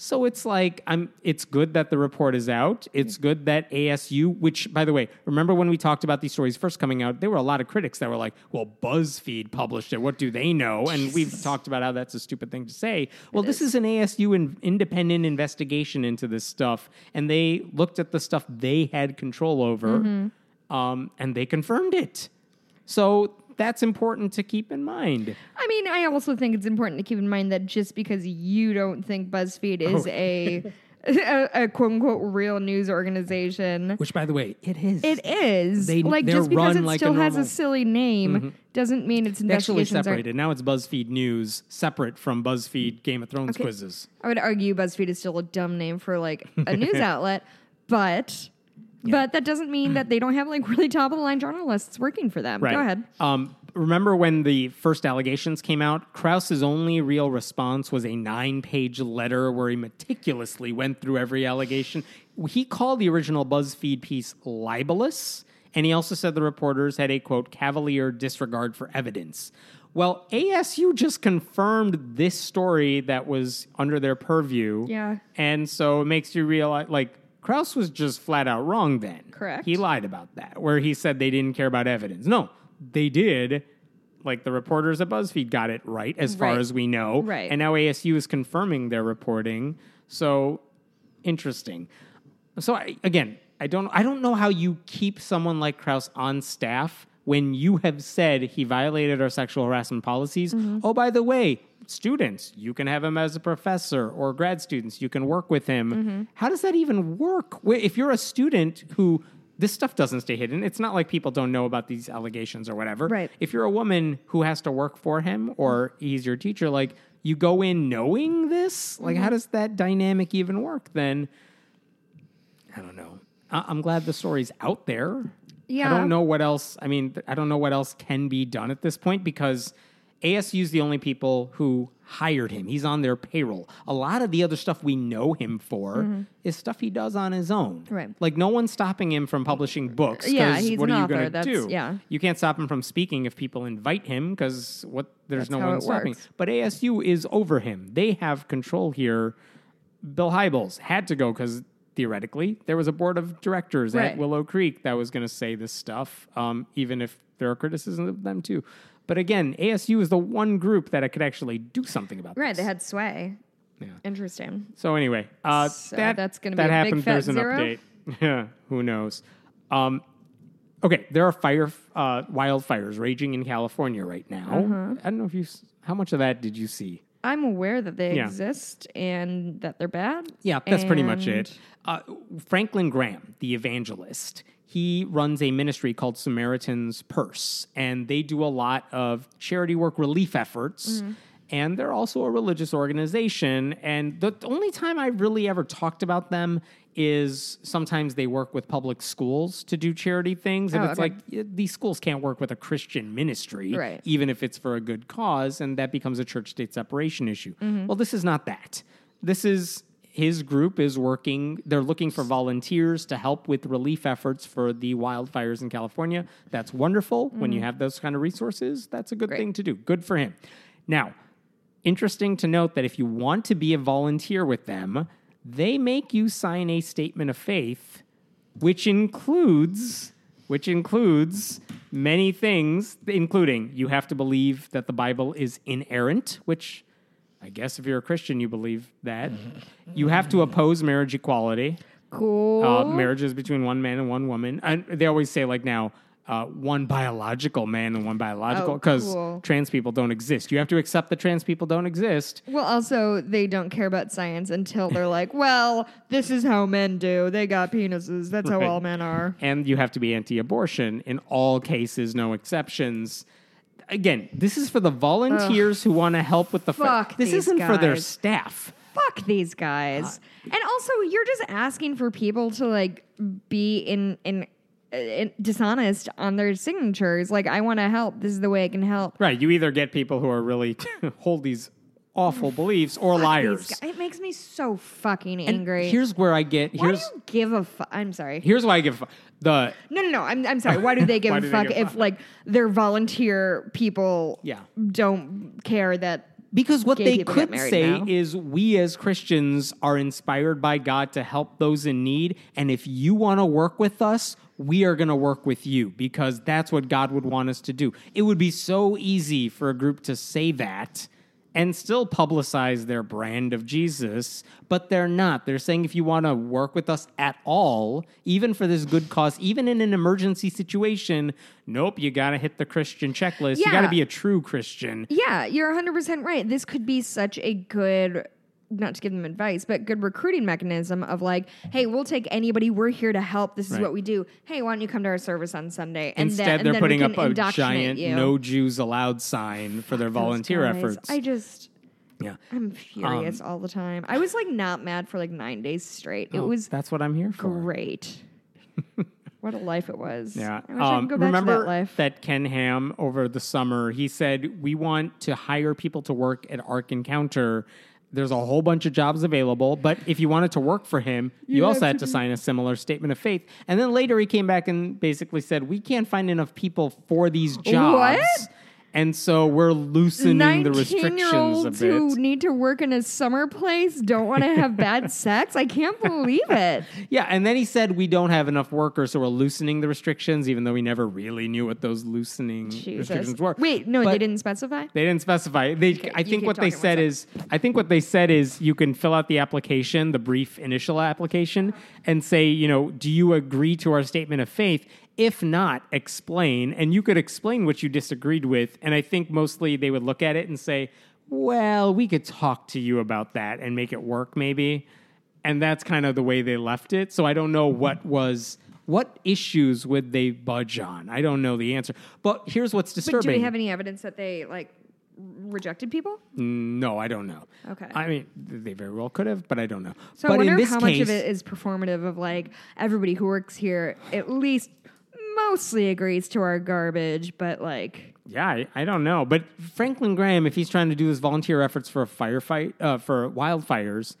So it's like I'm it's good that the report is out. It's good that ASU, which by the way, remember when we talked about these stories first coming out, there were a lot of critics that were like, "Well, BuzzFeed published it. What do they know?" And we've talked about how that's a stupid thing to say. Well, this is. an ASU in, independent investigation into this stuff, and they looked at the stuff they had control over, um, and they confirmed it. So that's important to keep in mind. I mean, I also think it's important to keep in mind that just because you don't think BuzzFeed is Oh. a, [LAUGHS] a, a quote unquote real news organization, Which, by the way, it is. it is. They- like just because it like still has a Mm-hmm. silly name doesn't mean its actually investigations are. separated. Now it's BuzzFeed News, separate from BuzzFeed Game of Thrones quizzes. I would argue BuzzFeed is still a dumb name for like a news [LAUGHS] outlet, but but that doesn't mean that [CLEARS THROAT] they don't have like really top of the line journalists working for them. Right. Go ahead. Um, remember when the first allegations came out? Krauss's only real response was a nine page letter where he meticulously went through every allegation. He called the original BuzzFeed piece libelous, and he also said the reporters had a quote, cavalier disregard for evidence. Well, ASU just confirmed this story that was under their purview. Yeah. And so it makes you realize, like, Krauss was just flat out wrong then. Correct. He lied about that, where he said they didn't care about evidence. No, they did. Like the reporters at BuzzFeed got it right, as far as we know. Right. And now ASU is confirming their reporting. So interesting. So I, again, I don't, I don't know how you keep someone like Krauss on staff when you have said he violated our sexual harassment policies. Mm-hmm. Oh, by the way, students, you can have him as a professor, or grad students, you can work with him. Mm-hmm. How does that even work? If you're a student who this stuff doesn't stay hidden. It's not like people don't know about these allegations or whatever. Right. If you're a woman who has to work for him or he's your teacher, like you go in knowing this, like Mm-hmm. how does that dynamic even work then? I don't know. I- I'm glad the story's out there. I don't know what else. I mean, I don't know what else can be done at this point because ASU's the only people who hired him. He's on their payroll. A lot of the other stuff we know him for is stuff he does on his own. Mm-hmm. Right. Like no one's stopping him from publishing books. Yeah, he's what an are you gonna That's- do? yeah. You can't stop him from speaking if people invite him because what there's That's no one stopping. works. But ASU is over him. They have control here. Bill Hybels had to go because theoretically there was a board of directors Right. at Willow Creek that was going to say this stuff, um, even if there are criticisms of them too. But again, ASU is the one group that could actually do something about this. Right. this. They had sway. Yeah. Interesting. So anyway, uh, So that, that's gonna be that a big happened. There's an zero? update. [LAUGHS] Yeah, who knows? Um, okay, there are fire uh, wildfires raging in California right now. Uh-huh. I don't know if you. How much of that did you see? I'm aware that they Yeah. exist and that they're bad. Yeah, that's pretty much it. Uh, Franklin Graham, the evangelist, he runs a ministry called Samaritan's Purse, and they do a lot of charity work relief efforts. Mm-hmm. And they're also a religious organization. And the only time I really ever talked about them is sometimes they work with public schools to do charity things. And Oh, it's okay. like these schools can't work with a Christian ministry, Right. even if it's for a good cause, and that becomes a church state separation issue. Mm-hmm. Well, this is not that. This is his group is working, they're looking for volunteers to help with relief efforts for the wildfires in California. That's wonderful. When you have those kind of resources, that's a good Mm-hmm. Great. thing to do. Good for him. Now, interesting to note that if you want to be a volunteer with them, they make you sign a statement of faith which includes which includes many things including you have to believe that the bible is inerrant which i guess if you're a christian you believe that. You have to oppose marriage equality. Cool. uh, marriages between one man and one woman. And they always say like now uh, one biological man and one biological Oh, because cool. trans people don't exist you have to accept that trans people don't exist Well, also, they don't care about science until they're like, [LAUGHS] well, this is how men do. They got penises. That's how all men are. and you have to be anti-abortion in all cases, no exceptions. Again, this is for the volunteers who want to help with the. Fuck this these isn't for their staff. Fuck these guys. Uh, and also, you're just asking for people to like be in in. Uh, in dishonest on their signatures. Like, I want to help. This is the way I can help. Right. You either get people who are really [LAUGHS] hold these awful beliefs or Fuck liars. these guys. It makes me so fucking And angry. here's where I get. Why Here's do you give a fuck? I'm sorry. here's why I give the No, no, no. I'm, I'm sorry. Why do they [LAUGHS] give Why a do they fuck give a if fuck? like their volunteer people Yeah. don't care that Because what Gay they could say now. is we as Christians are inspired by God to help those in need. And if you want to work with us, we are going to work with you because that's what God would want us to do. It would be so easy for a group to say that and still publicize their brand of Jesus, but they're not. They're saying if you want to work with us at all, even for this good cause, even in an emergency situation, nope, you got to hit the Christian checklist. You got to be a true Christian. Yeah, you're 100% right. This could be such a good, not to give them advice, but good recruiting mechanism of like, hey, we'll take anybody. We're here to help. This is Right. what we do. Hey, why don't you come to our service on Sunday? And Instead, then, and they're then putting up a giant you. "No Jews Allowed" sign for their volunteer efforts. I just, Yeah. I'm furious all the time. I was like not mad for like nine days straight. It Oh, was that's what I'm here for. great. [LAUGHS] what a life it was. Yeah. I wish I Um, could go back remember to that life. that Ken Ham over the summer, he said, We want to hire people to work at Ark Encounter. There's a whole bunch of jobs available, but if you wanted to work for him, you, also had to sign a similar statement of faith. And then later he came back and basically said, We can't find enough people for these jobs. What? And so we're loosening the restrictions a bit. who need to work in a summer place don't want to have [LAUGHS] bad sex. I can't believe it. [LAUGHS] Yeah, and then he said we don't have enough workers, so we're loosening the restrictions, even though we never really knew what those loosening Jesus. restrictions were. Wait, no, But they didn't specify. They didn't specify. They, Okay, I think what they said is, I think what they said is, you can fill out the application, the brief initial application, and say, you know, do you agree to our statement of faith? If not, explain, and you could explain what you disagreed with. And I think mostly they would look at it and say, well, we could talk to you about that and make it work, maybe. And that's kind of the way they left it. So I don't know what mm-hmm. was. What issues would they budge on? I don't know the answer. But here's what's But disturbing. do we have any evidence that they like rejected people? No, I don't know. Okay. I mean, they very well could have, but I don't know. So but I wonder in this how case, much of it is performative of like everybody who works here at least mostly agrees to our garbage, but like yeah, I, I don't know. But Franklin Graham, if he's trying to do his volunteer efforts for a firefight uh, for wildfires,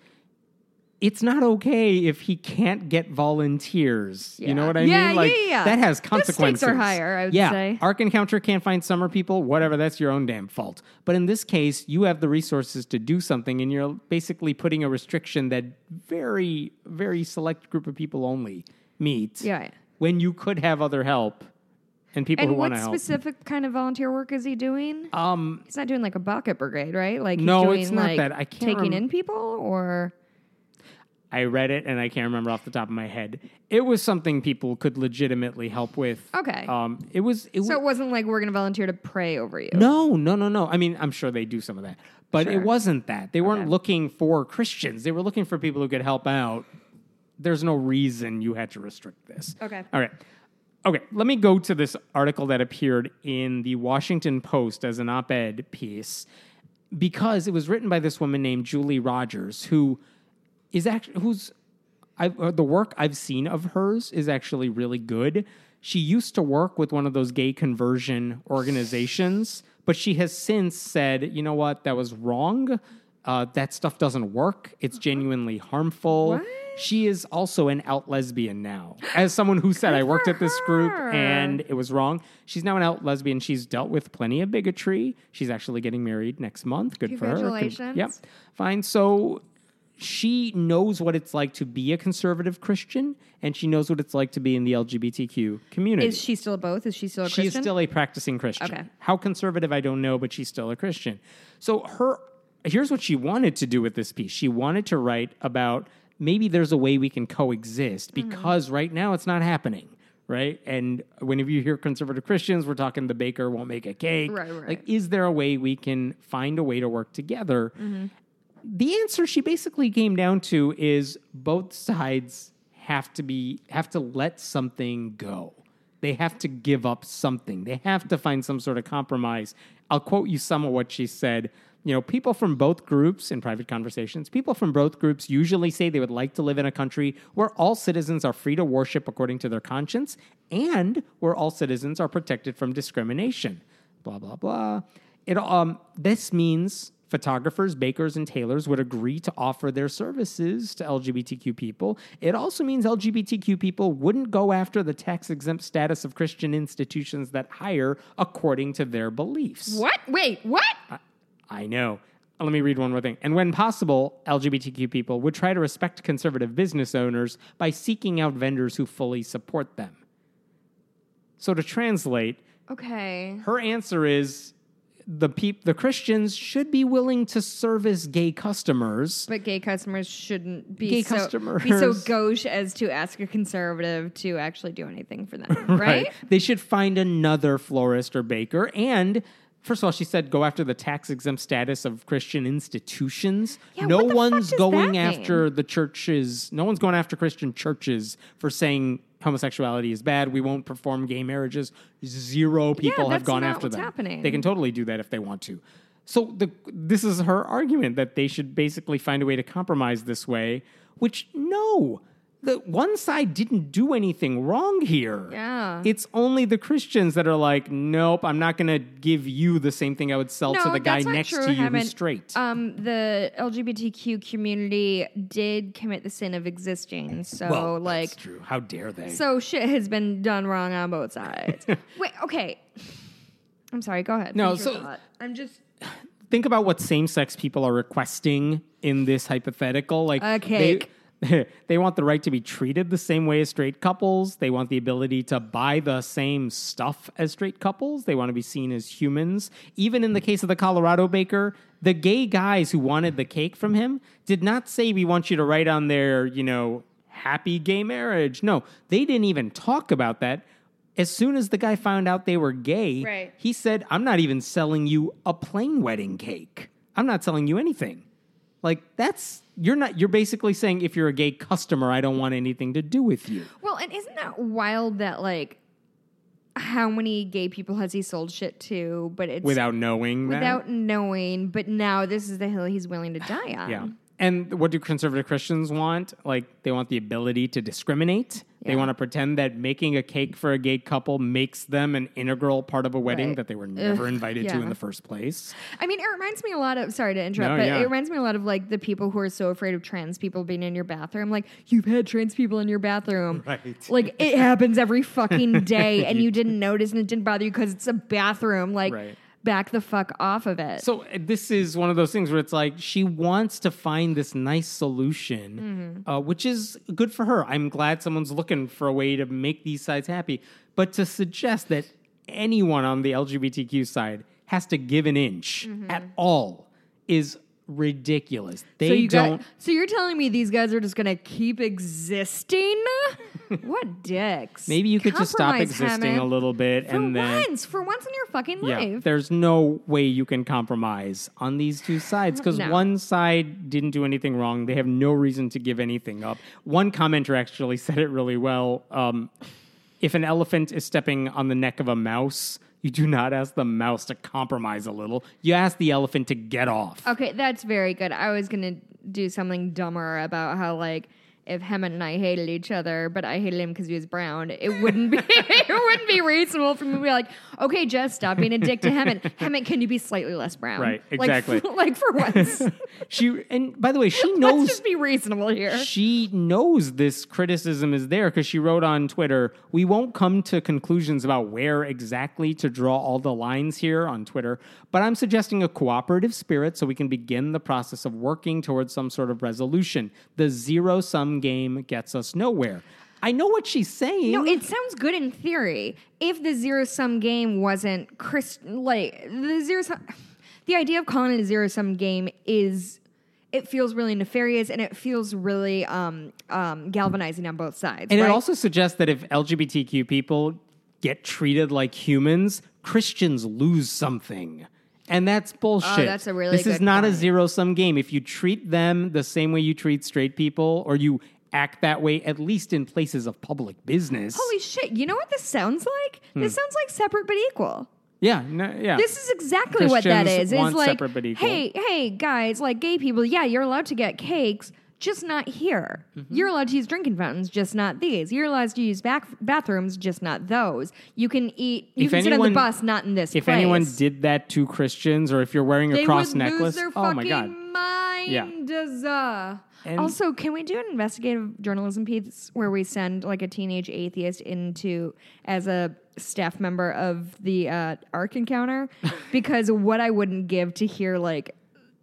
it's not okay if he can't get volunteers. You know what I Yeah, mean? Like yeah, yeah. that has The stakes consequences. are higher, I would yeah. say. Ark Encounter can't find summer people. Whatever, that's your own damn fault. But in this case, you have the resources to do something, and you're basically putting a restriction that very, very select group of people only meet. yeah. When you could have other help and people And who want to help. What specific kind of volunteer work is he doing? um, He's not doing like a bucket brigade, right? Like he's No, doing it's not like that. I can't taking rem- in people or I read it and I can't remember off the top of my head. It was something people could legitimately help with. Okay. Um, it was. It so was it wasn't like we're gonna volunteer to pray over you. no, no, no, no. I mean, I'm sure they do some of that, but Sure. it wasn't that. They weren't Okay. looking for Christians. They were looking for people who could help out. There's no reason you had to restrict this. Okay. All right. Okay, let me go to this article that appeared in the Washington Post as an op ed piece because it was written by this woman named Julie Rogers, who is actually, who's, I've, uh, the work I've seen of hers is actually really good. She used to work with one of those gay conversion organizations, but she has since said, you know what, that was wrong. Uh, that stuff doesn't work. It's genuinely harmful. What? She is also an out lesbian now. As someone who said, I worked at this group and it was wrong. She's now an out lesbian. She's dealt with plenty of bigotry. She's actually getting married next month. Good for her. Congratulations. Yep. Fine. So she knows what it's like to be a conservative Christian and she knows what it's like to be in the LGBTQ community. Is she still both? Is she still a She is still a practicing Christian. Okay. How conservative, I don't know, but she's still a Christian. So her here's what she wanted to do with this piece. She wanted to write about maybe there's a way we can coexist Mm-hmm. because right now it's not happening. Right. And whenever you hear conservative Christians, we're talking the baker won't make a cake. Right, right. Like, is there a way we can find a way to work together? Mm-hmm. The answer she basically came down to is both sides have to be have to let something go. They have to give up something. They have to find some sort of compromise. I'll quote you some of what she said. You know, people from both groups in private conversations, people from both groups usually say they would like to live in a country where all citizens are free to worship according to their conscience and where all citizens are protected from discrimination. Blah, blah, blah. It, um, this means photographers, bakers, and tailors would agree to offer their services to LGBTQ people. It also means LGBTQ people wouldn't go after the tax exempt status of Christian institutions that hire according to their beliefs. what? Wait, what? I know. Uh, Let me read one more thing. And when possible, LGBTQ people would try to respect conservative business owners by seeking out vendors who fully support them. So to translate, Okay. her answer is the peop- the Christians should be willing to service gay customers. But gay customers shouldn't be Gay so, customers. be so gauche as to ask a conservative to actually do anything for them, [LAUGHS] right? They should find another florist or baker. And first of all, she said go after the tax exempt status of Christian institutions. Yeah, no what the fuck one's going that mean? after the churches. No one's going after Christian churches for saying homosexuality is bad. We won't perform gay marriages. Zero people have gone after them. happening. They can totally do that if they want to. So the this is her argument that they should basically find a way to compromise this way, which no, the one side didn't do anything wrong here. Yeah. It's only the Christians that are like, nope, I'm not going to give you the same thing I would sell to the guy next true, to you Hemant. who's straight. Um, the LGBTQ community did commit the sin of existing. So, well, like, that's true. How dare they? so shit has been done wrong on both sides. [LAUGHS] Wait, okay. I'm sorry. Go ahead. No, Finish so- I'm just [SIGHS] think about what same-sex people are requesting in this hypothetical like A cake. they, [LAUGHS] they want the right to be treated the same way as straight couples they want the ability to buy the same stuff as straight couples they want to be seen as humans even in the case of the colorado baker the gay guys who wanted the cake from him did not say we want you to write on their you know happy gay marriage no they didn't even talk about that as soon as the guy found out they were gay Right. he said, I'm not even selling you a plain wedding cake. I'm not selling you anything. Like, that's, you're not, you're basically saying if you're a gay customer, I don't want anything to do with you. well, and isn't that wild that like how many gay people has he sold shit to? But it's Without knowing that. without knowing. But now this is the hill he's willing to die on. Yeah. And what do conservative Christians want? Like, they want the ability to discriminate. They want to pretend that making a cake for a gay couple makes them an integral part of a wedding Right. that they were never Ugh, invited to in the first place. I mean, it reminds me a lot of. Sorry to interrupt, No, but yeah. it reminds me a lot of like the people who are so afraid of trans people being in your bathroom. Like you've had trans people in your bathroom, [LAUGHS] Right. Like it happens every fucking [LAUGHS] day, and you didn't notice and it didn't bother you because it's a bathroom. Like Right. Back the fuck off of it. So uh, this is one of those things where it's like she wants to find this nice solution, uh, which is good for her. I'm glad someone's looking for a way to make these sides happy. But to suggest that anyone on the LGBTQ side has to give an inch at all is ridiculous. They so you don't. got. So you're telling me these guys are just gonna keep existing? [LAUGHS] what dicks? maybe you could just stop existing Hemant. a little bit For and then. once, for once in your fucking Yeah, life. there's no way you can compromise on these two sides because [LAUGHS] No. one side didn't do anything wrong. They have no reason to give anything up. One commenter actually [LAUGHS] said it really well. Um, if an elephant is stepping on the neck of a mouse, you do not ask the mouse to compromise a little. You ask the elephant to get off. Okay, that's very good. I was gonna do something dumber about how like if Hemant and I hated each other, but I hated him because he was brown, it wouldn't be [LAUGHS] it wouldn't be reasonable for me to be like, okay, Jess, stop being a dick to Hemant. Hemant, can you be slightly less brown? Right, Like, exactly. [LAUGHS] Like, for once, [LAUGHS] She and by the way, she knows. let's just be reasonable here. she knows this criticism is there because she wrote on Twitter, We won't come to conclusions about where exactly to draw all the lines here on Twitter, but I'm suggesting a cooperative spirit so we can begin the process of working towards some sort of resolution. The zero sum game gets us nowhere. I know what she's saying. No, it sounds good in theory. If the zero sum game wasn't Christ, like the zero sum, the idea of calling it a zero sum game is, it feels really nefarious and it feels really um, um, galvanizing on both sides. and right? it also suggests that if LGBTQ people get treated like humans, Christians lose something. And that's bullshit. Oh, that's a really This is not a zero sum game. If you treat them the same way you treat straight people, or you act that way, at least in places of public business. Holy shit! You know what this sounds like? Hmm. This sounds like separate but equal. yeah, no, yeah. This is exactly what that Christians is. It's like, separate but equal. hey, hey, guys, like gay people, yeah, you're allowed to get cakes, just not here. Mm-hmm. You're allowed to use drinking fountains, just not these. You're allowed to use back bathrooms, just not those. You can eat. You If can sit on anyone- the bus, not in this. if place. anyone did that to Christians, or if you're wearing a they cross necklace, lose their oh my god, mind. Uh, And- also, can we do an investigative journalism piece where we send like a teenage atheist into as a staff member of the uh, Ark Encounter? [LAUGHS] because what I wouldn't give to hear like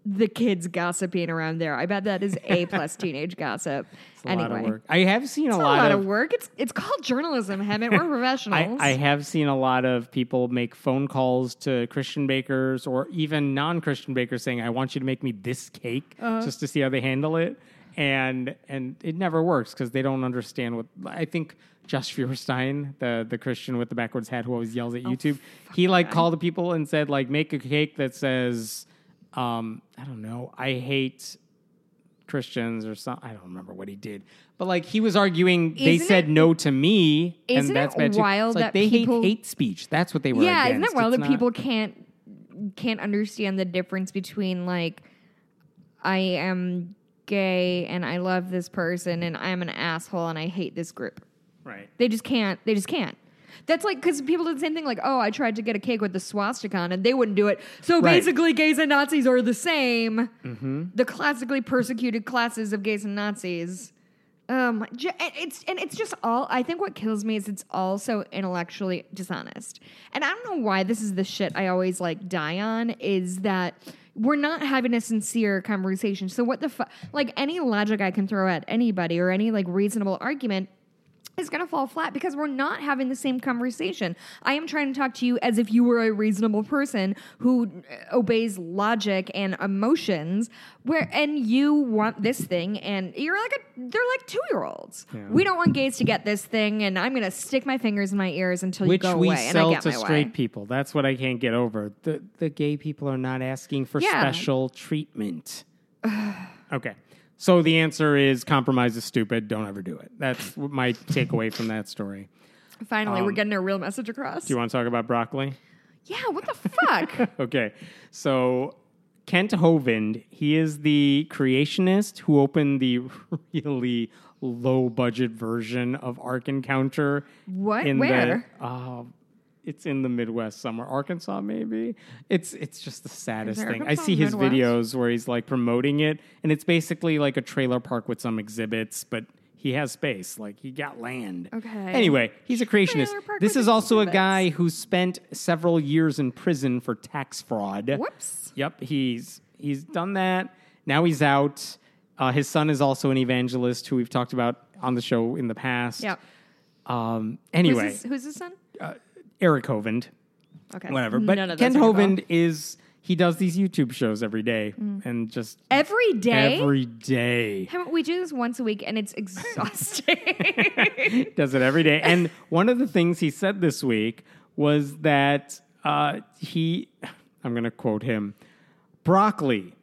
the kids gossiping around there. I bet that is a plus [LAUGHS] teenage gossip. It's a anyway, lot of work. I have seen it's a a lot, lot of of work. It's it's called journalism, Hemant. We're [LAUGHS] I, professionals. I have seen a lot of people make phone calls to Christian bakers or even non Christian bakers saying, I want you to make me this cake Uh-huh. just to see how they handle it. And and it never works because they don't understand what I think Josh Feuerstein, the, the Christian with the backwards hat who always yells at Oh, YouTube, he like called the people and said, like, make a cake that says, um, I don't know, I hate Christians or something. I don't remember what he did, but like he was arguing, they Isn't said it- no to me, Isn't and that's it bad too. wild It's like that they people- hate hate speech. That's what they were. yeah, isn't against. that wild It's that not- people can't can't understand the difference between like I am gay and I love this person and I'm an asshole and I hate this group. Right. They just can't. They just can't. That's like because people do the same thing. Like, oh, I tried to get a cake with the swastika on, and they wouldn't do it. So Right. basically, gays and Nazis are the same. The classically persecuted classes of gays and Nazis. Um, and it's and it's just all. I think what kills me is it's all so intellectually dishonest. And I don't know why this is the shit I always like die on. Is that we're not having a sincere conversation. So what the fuck? Like any logic I can throw at anybody or any like reasonable argument is going to fall flat because we're not having the same conversation. I am trying to talk to you as if you were a reasonable person who uh, obeys logic and emotions where and you want this thing and you're like a they're like 2-year-olds. Yeah. We don't want gays to get this thing and I'm going to stick my fingers in my ears until Which you go we away and I sell to straight people. That's what I can't get over. The the gay people are not asking for Yeah. special treatment. [SIGHS] okay. So the answer is compromise is stupid. Don't ever do it. That's [LAUGHS] my takeaway from that story. Finally, we're Um, getting a real message across. Do you want to talk about broccoli? yeah, what the fuck? [LAUGHS] okay. So Kent Hovind, he is the creationist who opened the [LAUGHS] really low budget version of Ark Encounter. What? Where? The, uh, it's in the Midwest somewhere, Arkansas maybe. It's it's just the saddest thing. I see his Midwest? videos where he's like promoting it, and it's basically like a trailer park with some exhibits, but he has space. Like he got land. Okay. Anyway, he's a creationist. This is also a guy who spent several years in prison for tax fraud. Whoops. Yep, he's he's done that. Now he's out. Uh, his son is also an evangelist who we've talked about on the show in the past. Yep. Um, Who's anyway, his, who's his son? Eric Hovind, Okay. whatever. But None of Ken those ring a bell. Hovind is he does these YouTube shows every day and just Every day? every day. Haven't- We do this once a week and it's exhausting. [LAUGHS] does it every day. And one of the things he said this week was that uh, he, I'm going to quote him, broccoli.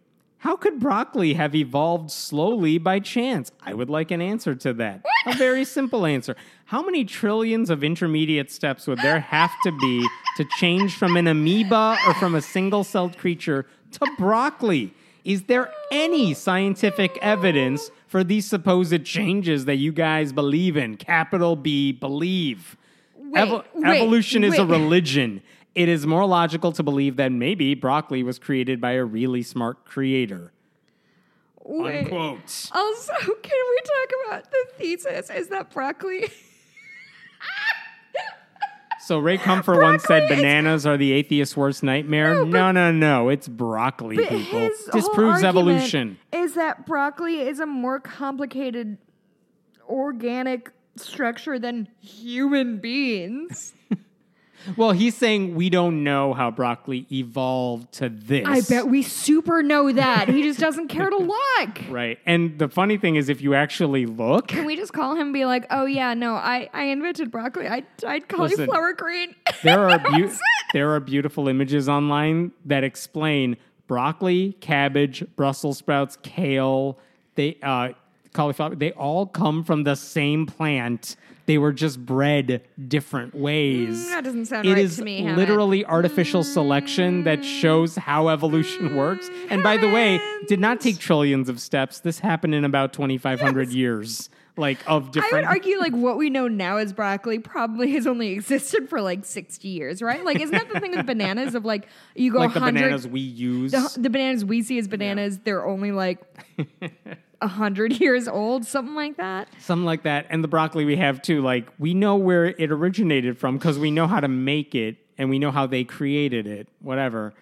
How could broccoli have evolved slowly by chance? I would like an answer to that. A very simple answer. How many trillions of intermediate steps would there have to be to change from an amoeba or from a single celled creature to broccoli? Is there any scientific evidence for these supposed changes that you guys believe in? Capital B, believe. Wait, Evo- wait, evolution is a religion. It is more logical to believe that maybe broccoli was created by a really smart creator. Wait. Unquote. Also, can we talk about the thesis? Is that broccoli? So Ray Comfort once said Broccoli is- bananas are the atheist's worst nightmare. No, No, but- no, no. It's broccoli, But people. his whole Disproves argument evolution. Is that broccoli is a more complicated organic structure than human beings? [LAUGHS] Well, he's saying we don't know how broccoli evolved to this. I bet we super know that. He just doesn't care to [LAUGHS] look. Right. And the funny thing is, if you actually look, Can we just call him and be like, oh yeah, no, I, I invented broccoli. I dyed Listen. cauliflower green. there are That [LAUGHS] beau- was it. there are beautiful images online that explain broccoli, cabbage, Brussels sprouts, kale, they uh, cauliflower. They all come from the same plant. They were just bred different ways. Mm, that doesn't sound It right to me, Hemant. literally artificial selection that shows how evolution works. And by the way, did not take trillions of steps. This happened in about 2,500 years, like of different. I would argue like what we know now as broccoli probably has only existed for like 60 years, right? Like isn't that the thing with bananas of like you go like the 100 bananas we use. the, the bananas we see as bananas, they're only like [LAUGHS] a hundred [LAUGHS] years old, something like that. Something like that. And the broccoli we have too, like we know where it originated from because we know how to make it and we know how they created it, whatever.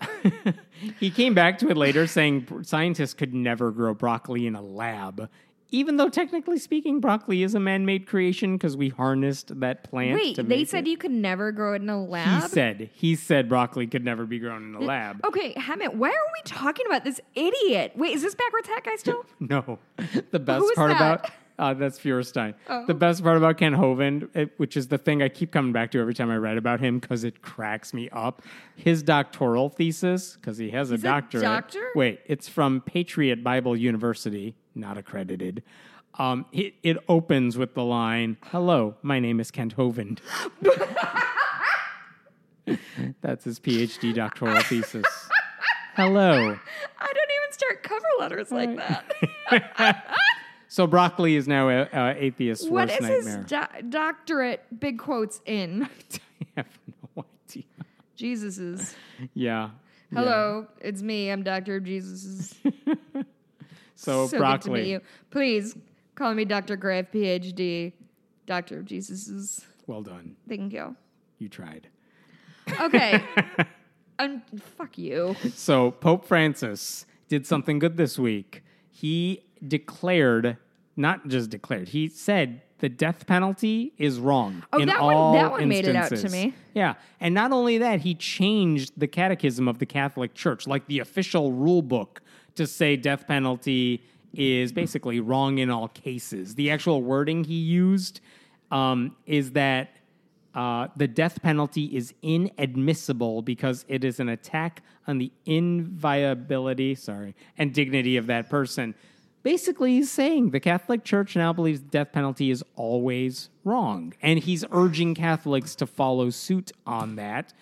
[LAUGHS] he came back to it later saying scientists could never grow broccoli in a lab. Even though technically speaking, broccoli is a man-made creation because we harnessed that plant. Wait, they said it. you could never grow it in a lab. He said he said broccoli could never be grown in a lab. Okay, Hemant, why are we talking about this idiot? Wait, is this backwards hat guy still? No, the best part that? about uh, that's Feuerstein. Oh. The best part about Kent Hovind, it- which is the thing I keep coming back to every time I write about him because it cracks me up. His doctoral thesis, because he has a He's a doctorate. doctor? Wait, it's from Patriot Bible University, not accredited. Um, it, it opens with the line, "Hello, my name is Kent Hovind." [LAUGHS] That's his PhD doctoral thesis. Hello. I don't even start cover letters like that. [LAUGHS] So broccoli is now a, a atheist's what is his do- doctorate? Big quotes in [LAUGHS] I have no idea. Jesus's. Yeah. Hello, it's me. I'm Doctor of Jesus's. So, so good to meet broccoli. you. Please call me Doctor Grave, PhD, Doctor of Jesus's. Well done. Thank you. You tried. Okay. [LAUGHS] um, fuck you. So Pope Francis did something good this week. He declared, not just declared, he said the death penalty is wrong. Oh, in that one- all that one made it out to instances. me. Yeah, and not only that, he changed the catechism of the Catholic Church, like the official rule book, to say death penalty is basically wrong in all cases. The actual wording he used um, is that uh, the death penalty is inadmissible because it is an attack on the inviolability, sorry, and dignity of that person. Basically, he's saying the Catholic Church now believes the death penalty is always wrong, and he's urging Catholics to follow suit on that,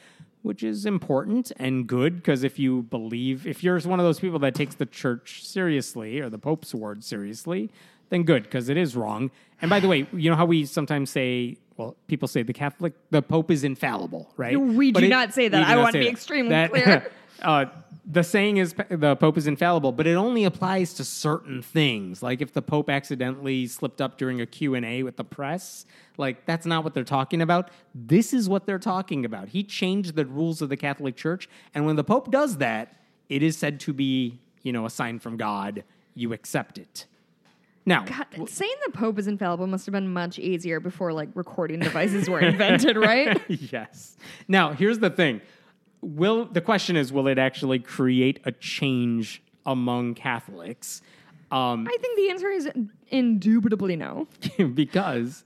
which is important and good because if you believe, if you're one of those people that takes the church seriously or the Pope's word seriously, then good because it is wrong. And by the way, you know how we sometimes say, well, people say the Catholic, the Pope is infallible, right? We But do not say that. I want to be extremely That- clear. [LAUGHS] uh, the saying is the Pope is infallible, but it only applies to certain things. Like if the Pope accidentally slipped up during a Q&A with the press, like that's not what they're talking about. This is what they're talking about. He changed the rules of the Catholic Church, and when the Pope does that, it is said to be, you know, a sign from God. You accept it. Now, God, saying the Pope is infallible must have been much easier before like recording devices were invented, right? [LAUGHS] yes. Now, here's the thing. Will the question is will it actually create a change among Catholics? Um, I think the answer is indubitably no. [LAUGHS] because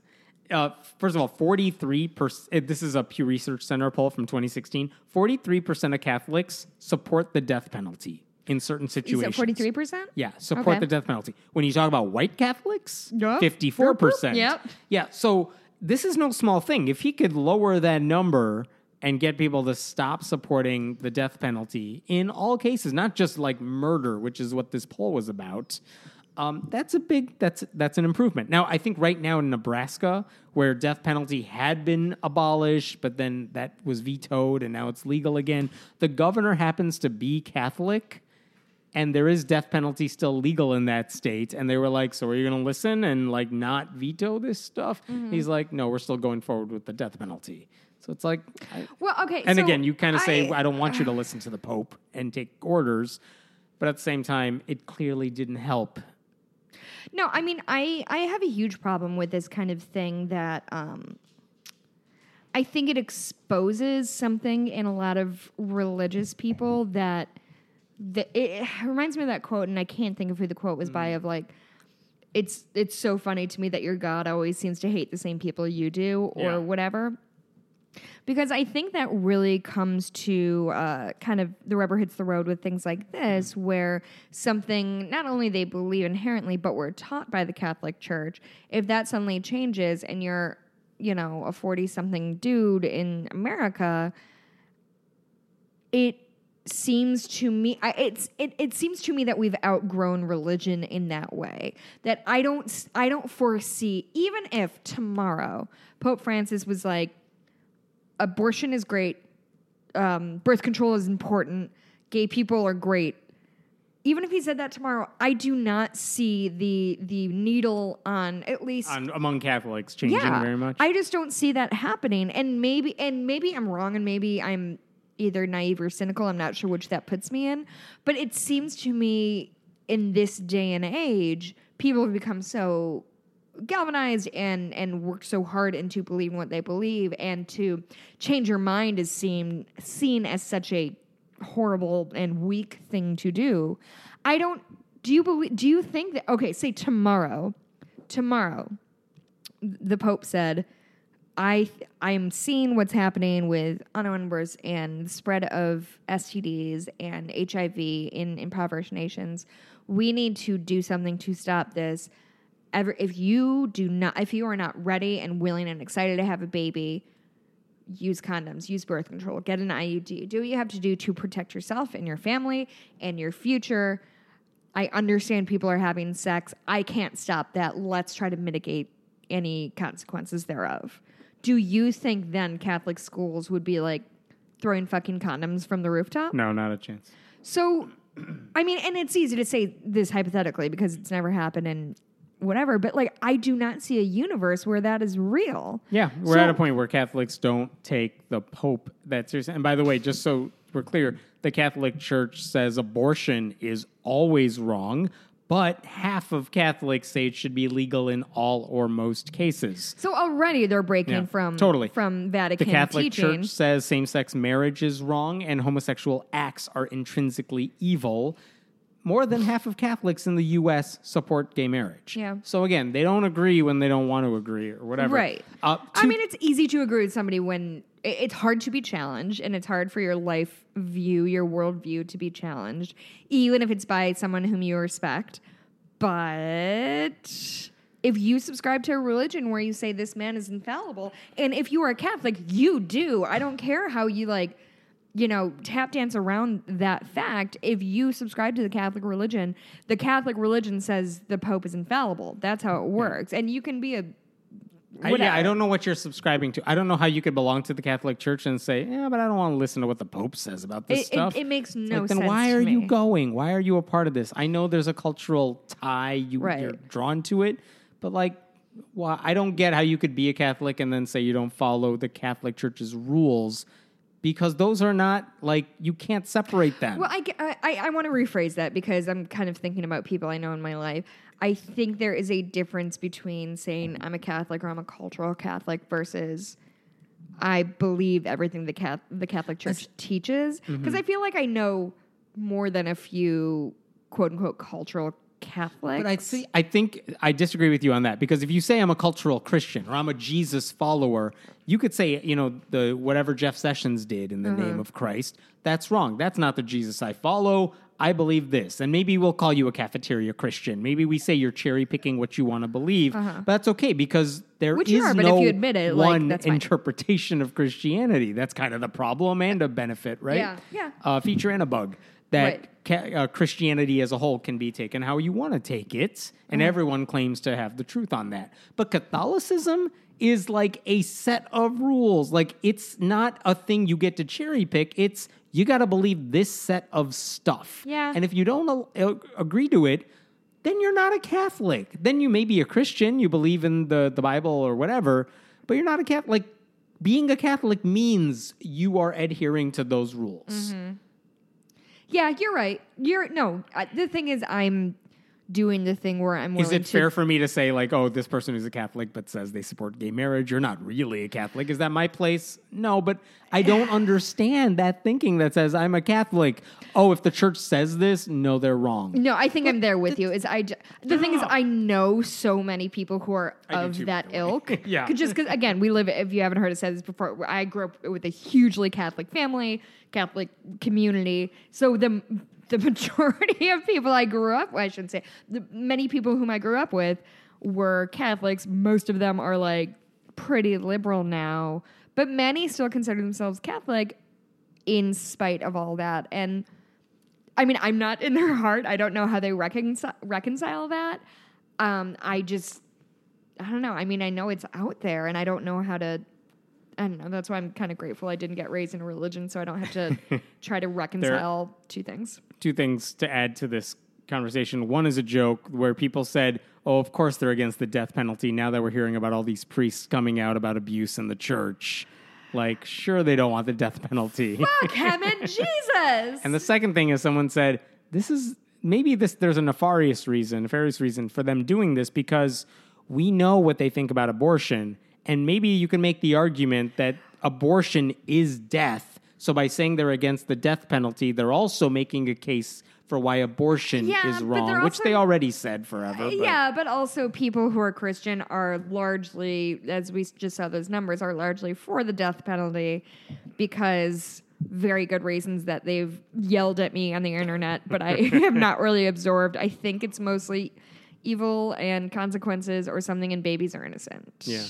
uh, first of all, 43% this is a Pew Research Center poll from 2016. 43% of Catholics support the death penalty in certain situations. said forty three percent. Yeah, support Okay. the death penalty. When you talk about white Catholics, Yeah. 54%. Yep. Yeah, so this is no small thing. If he could lower that number and get people to stop supporting the death penalty in all cases, not just like murder, which is what this poll was about. Um, that's a big that's that's an improvement. Now, I think right now in Nebraska, where death penalty had been abolished, but then that was vetoed and now it's legal again, the governor happens to be Catholic and there is death penalty still legal in that state and they were like so are you going to listen and like not veto this stuff Mm-hmm. he's like no we're still going forward with the death penalty so it's like I, Well, okay. and so again you kind of say I- i don't want you to [SIGHS] listen to the pope and take orders but at the same time it clearly didn't help No, I mean, I I have a huge problem with this kind of thing that um, I think it exposes something in a lot of religious people that that it, reminds me of that quote, and I can't think of who the quote was by. Of like, it's it's so funny to me that your God always seems to hate the same people you do, or Yeah. whatever. Because I think that really comes to uh, kind of the rubber hits the road with things like this, where something not only they believe inherently, but were taught by the Catholic Church, if that suddenly changes and you're, you know, a 40 something dude in America, it seems to me I, it's it, it seems to me that we've outgrown religion in that way. That i don't i don't foresee even if tomorrow pope francis was like abortion is great um, birth control is important gay people are great even if he said that tomorrow i do not see the the needle on at least on, among catholics changing very much I just don't see that happening. And maybe and maybe I'm wrong and maybe I'm either naive or cynical. I'm not sure which that puts me in. But it seems to me in this day and age, people have become so galvanized and and work so hard into believing what they believe and to change your mind is seen seen as such a horrible and weak thing to do. I don't do you believe do you think that okay, say tomorrow tomorrow the Pope said, I I'm seeing what's happening with unnumbers and the spread of STDs and HIV in impoverished nations. We need to do something to stop this. Ever if you do not if you are not ready and willing and excited to have a baby, use condoms, use birth control, get an IUD, do what you have to do to protect yourself and your family and your future. I understand people are having sex. I can't stop that. Let's try to mitigate any consequences thereof. Do you think then Catholic schools would be like throwing fucking condoms from the rooftop? No, not a chance. So, I mean, and it's easy to say this hypothetically because it's never happened and whatever, but like, I do not see a universe where that is real. Yeah, we're So- at a point where Catholics don't take the Pope that seriously. And by the way, just so we're clear, the Catholic Church says abortion is always wrong, but half of Catholics say it should be legal in all or most cases. So already they're breaking Yeah, from totally. from Vatican. The Catholic teaching. Church says same sex marriage is wrong and homosexual acts are intrinsically evil. More than half of Catholics in the US support gay marriage. Yeah. So again, they don't agree when they don't want to agree or whatever. Right. Uh, I mean, it's easy to agree with somebody when it's hard to be challenged and it's hard for your life view, your worldview to be challenged, even if it's by someone whom you respect. But if you subscribe to a religion where you say this man is infallible, and if you are a Catholic, you do. I don't care how you like, you know, tap dance around that fact. If you subscribe to the Catholic religion, the Catholic religion says the Pope is infallible. That's how it works. And you can be a I, yeah, I don't know what you're subscribing to. I don't know how you could belong to the Catholic Church and say, "Yeah, but I don't want to listen to what the Pope says about this It, it, stuff." it makes no like, then sense. why to are you going? Why are you a part of this? I know there's a cultural tie. You, Right. You're drawn to it, but like, why? I don't get how you could be a Catholic and then say you don't follow the Catholic Church's rules because those are not like you can't separate them. Well, I, I, I, I want to rephrase that because I'm kind of thinking about people I know in my life. I think there is a difference between saying I'm a Catholic or I'm a cultural Catholic versus I believe everything the Cath- the Catholic Church teaches. Mm-hmm. Because I feel like I know more than a few quote unquote cultural Catholics. But I see. I think I disagree with you on that because if you say I'm a cultural Christian or I'm a Jesus follower, you could say you know the whatever Jeff Sessions did in the uh-huh. name of Christ. That's wrong. That's not the Jesus I follow. I believe this, and maybe we'll call you a cafeteria Christian. Maybe we say you're cherry picking what you want to believe, uh-huh. but that's okay because there is Which you are, but if no you admit it, like, one that's fine. interpretation of Christianity. That's kind of the problem and a benefit, right? Yeah, yeah. A feature and a bug that Right. ca- uh, Christianity as a whole can be taken how you want to take it, and Mm-hmm. everyone claims to have the truth on that. But Catholicism is like a set of rules. Like it's not a thing you get to cherry pick. It's you got to believe this set of stuff. Yeah. And if you don't uh, agree to it, then you're not a Catholic. Then you may be a Christian. You believe in the the Bible or whatever, but you're not a Catholic. Being a Catholic means you are adhering to those rules. Mm-hmm. Yeah, you're right. You're no. The thing is, I'm doing the thing where I'm. Is it to- fair for me to say, like, oh, this person who's a Catholic but says they support gay marriage? You're not really a Catholic. Is that my place? No, but I don't [SIGHS] understand that thinking that says I'm a Catholic. Oh, if the church says this, no, they're wrong. No, I think I'm there with you. Is I j- the thing is I know so many people who are of too, that ilk. [LAUGHS] Yeah. 'Cause just because again we live. If you haven't heard us say this before, I grew up with a hugely Catholic family, Catholic community. So the the [LAUGHS] majority of people I grew up, I shouldn't say, the many people whom I grew up with were Catholics. Most of them are like pretty liberal now, but many still consider themselves Catholic in spite of all that and. I mean, I'm not in their heart. I don't know how they reconcile reconcile that. Um, I just, I don't know. I mean, I know it's out there, and I don't know how to. I don't know. That's why I'm kind of grateful I didn't get raised in a religion, so I don't have to [LAUGHS] try to reconcile two things. Two things to add to this conversation. One is a joke where people said, oh, of course they're against the death penalty now that we're hearing about all these priests coming out about abuse in the church. Like, sure, they don't want the death penalty. Fuck heaven, [LAUGHS] Jesus! And the second thing is someone said, this is maybe this there's a nefarious reason, nefarious reason for them doing this because we know what they think about abortion. And maybe you can make the argument that abortion is death. So by saying they're against the death penalty, they're also making a case for why abortion Yeah, is wrong, they're which they already said forever. but- yeah, but also people who are Christian are largely, as we just saw those numbers, are largely for the death penalty because very good reasons that they've yelled at me on the internet, but I [LAUGHS] have not really absorbed. I think it's mostly evil and consequences or something, and babies are innocent. Yeah.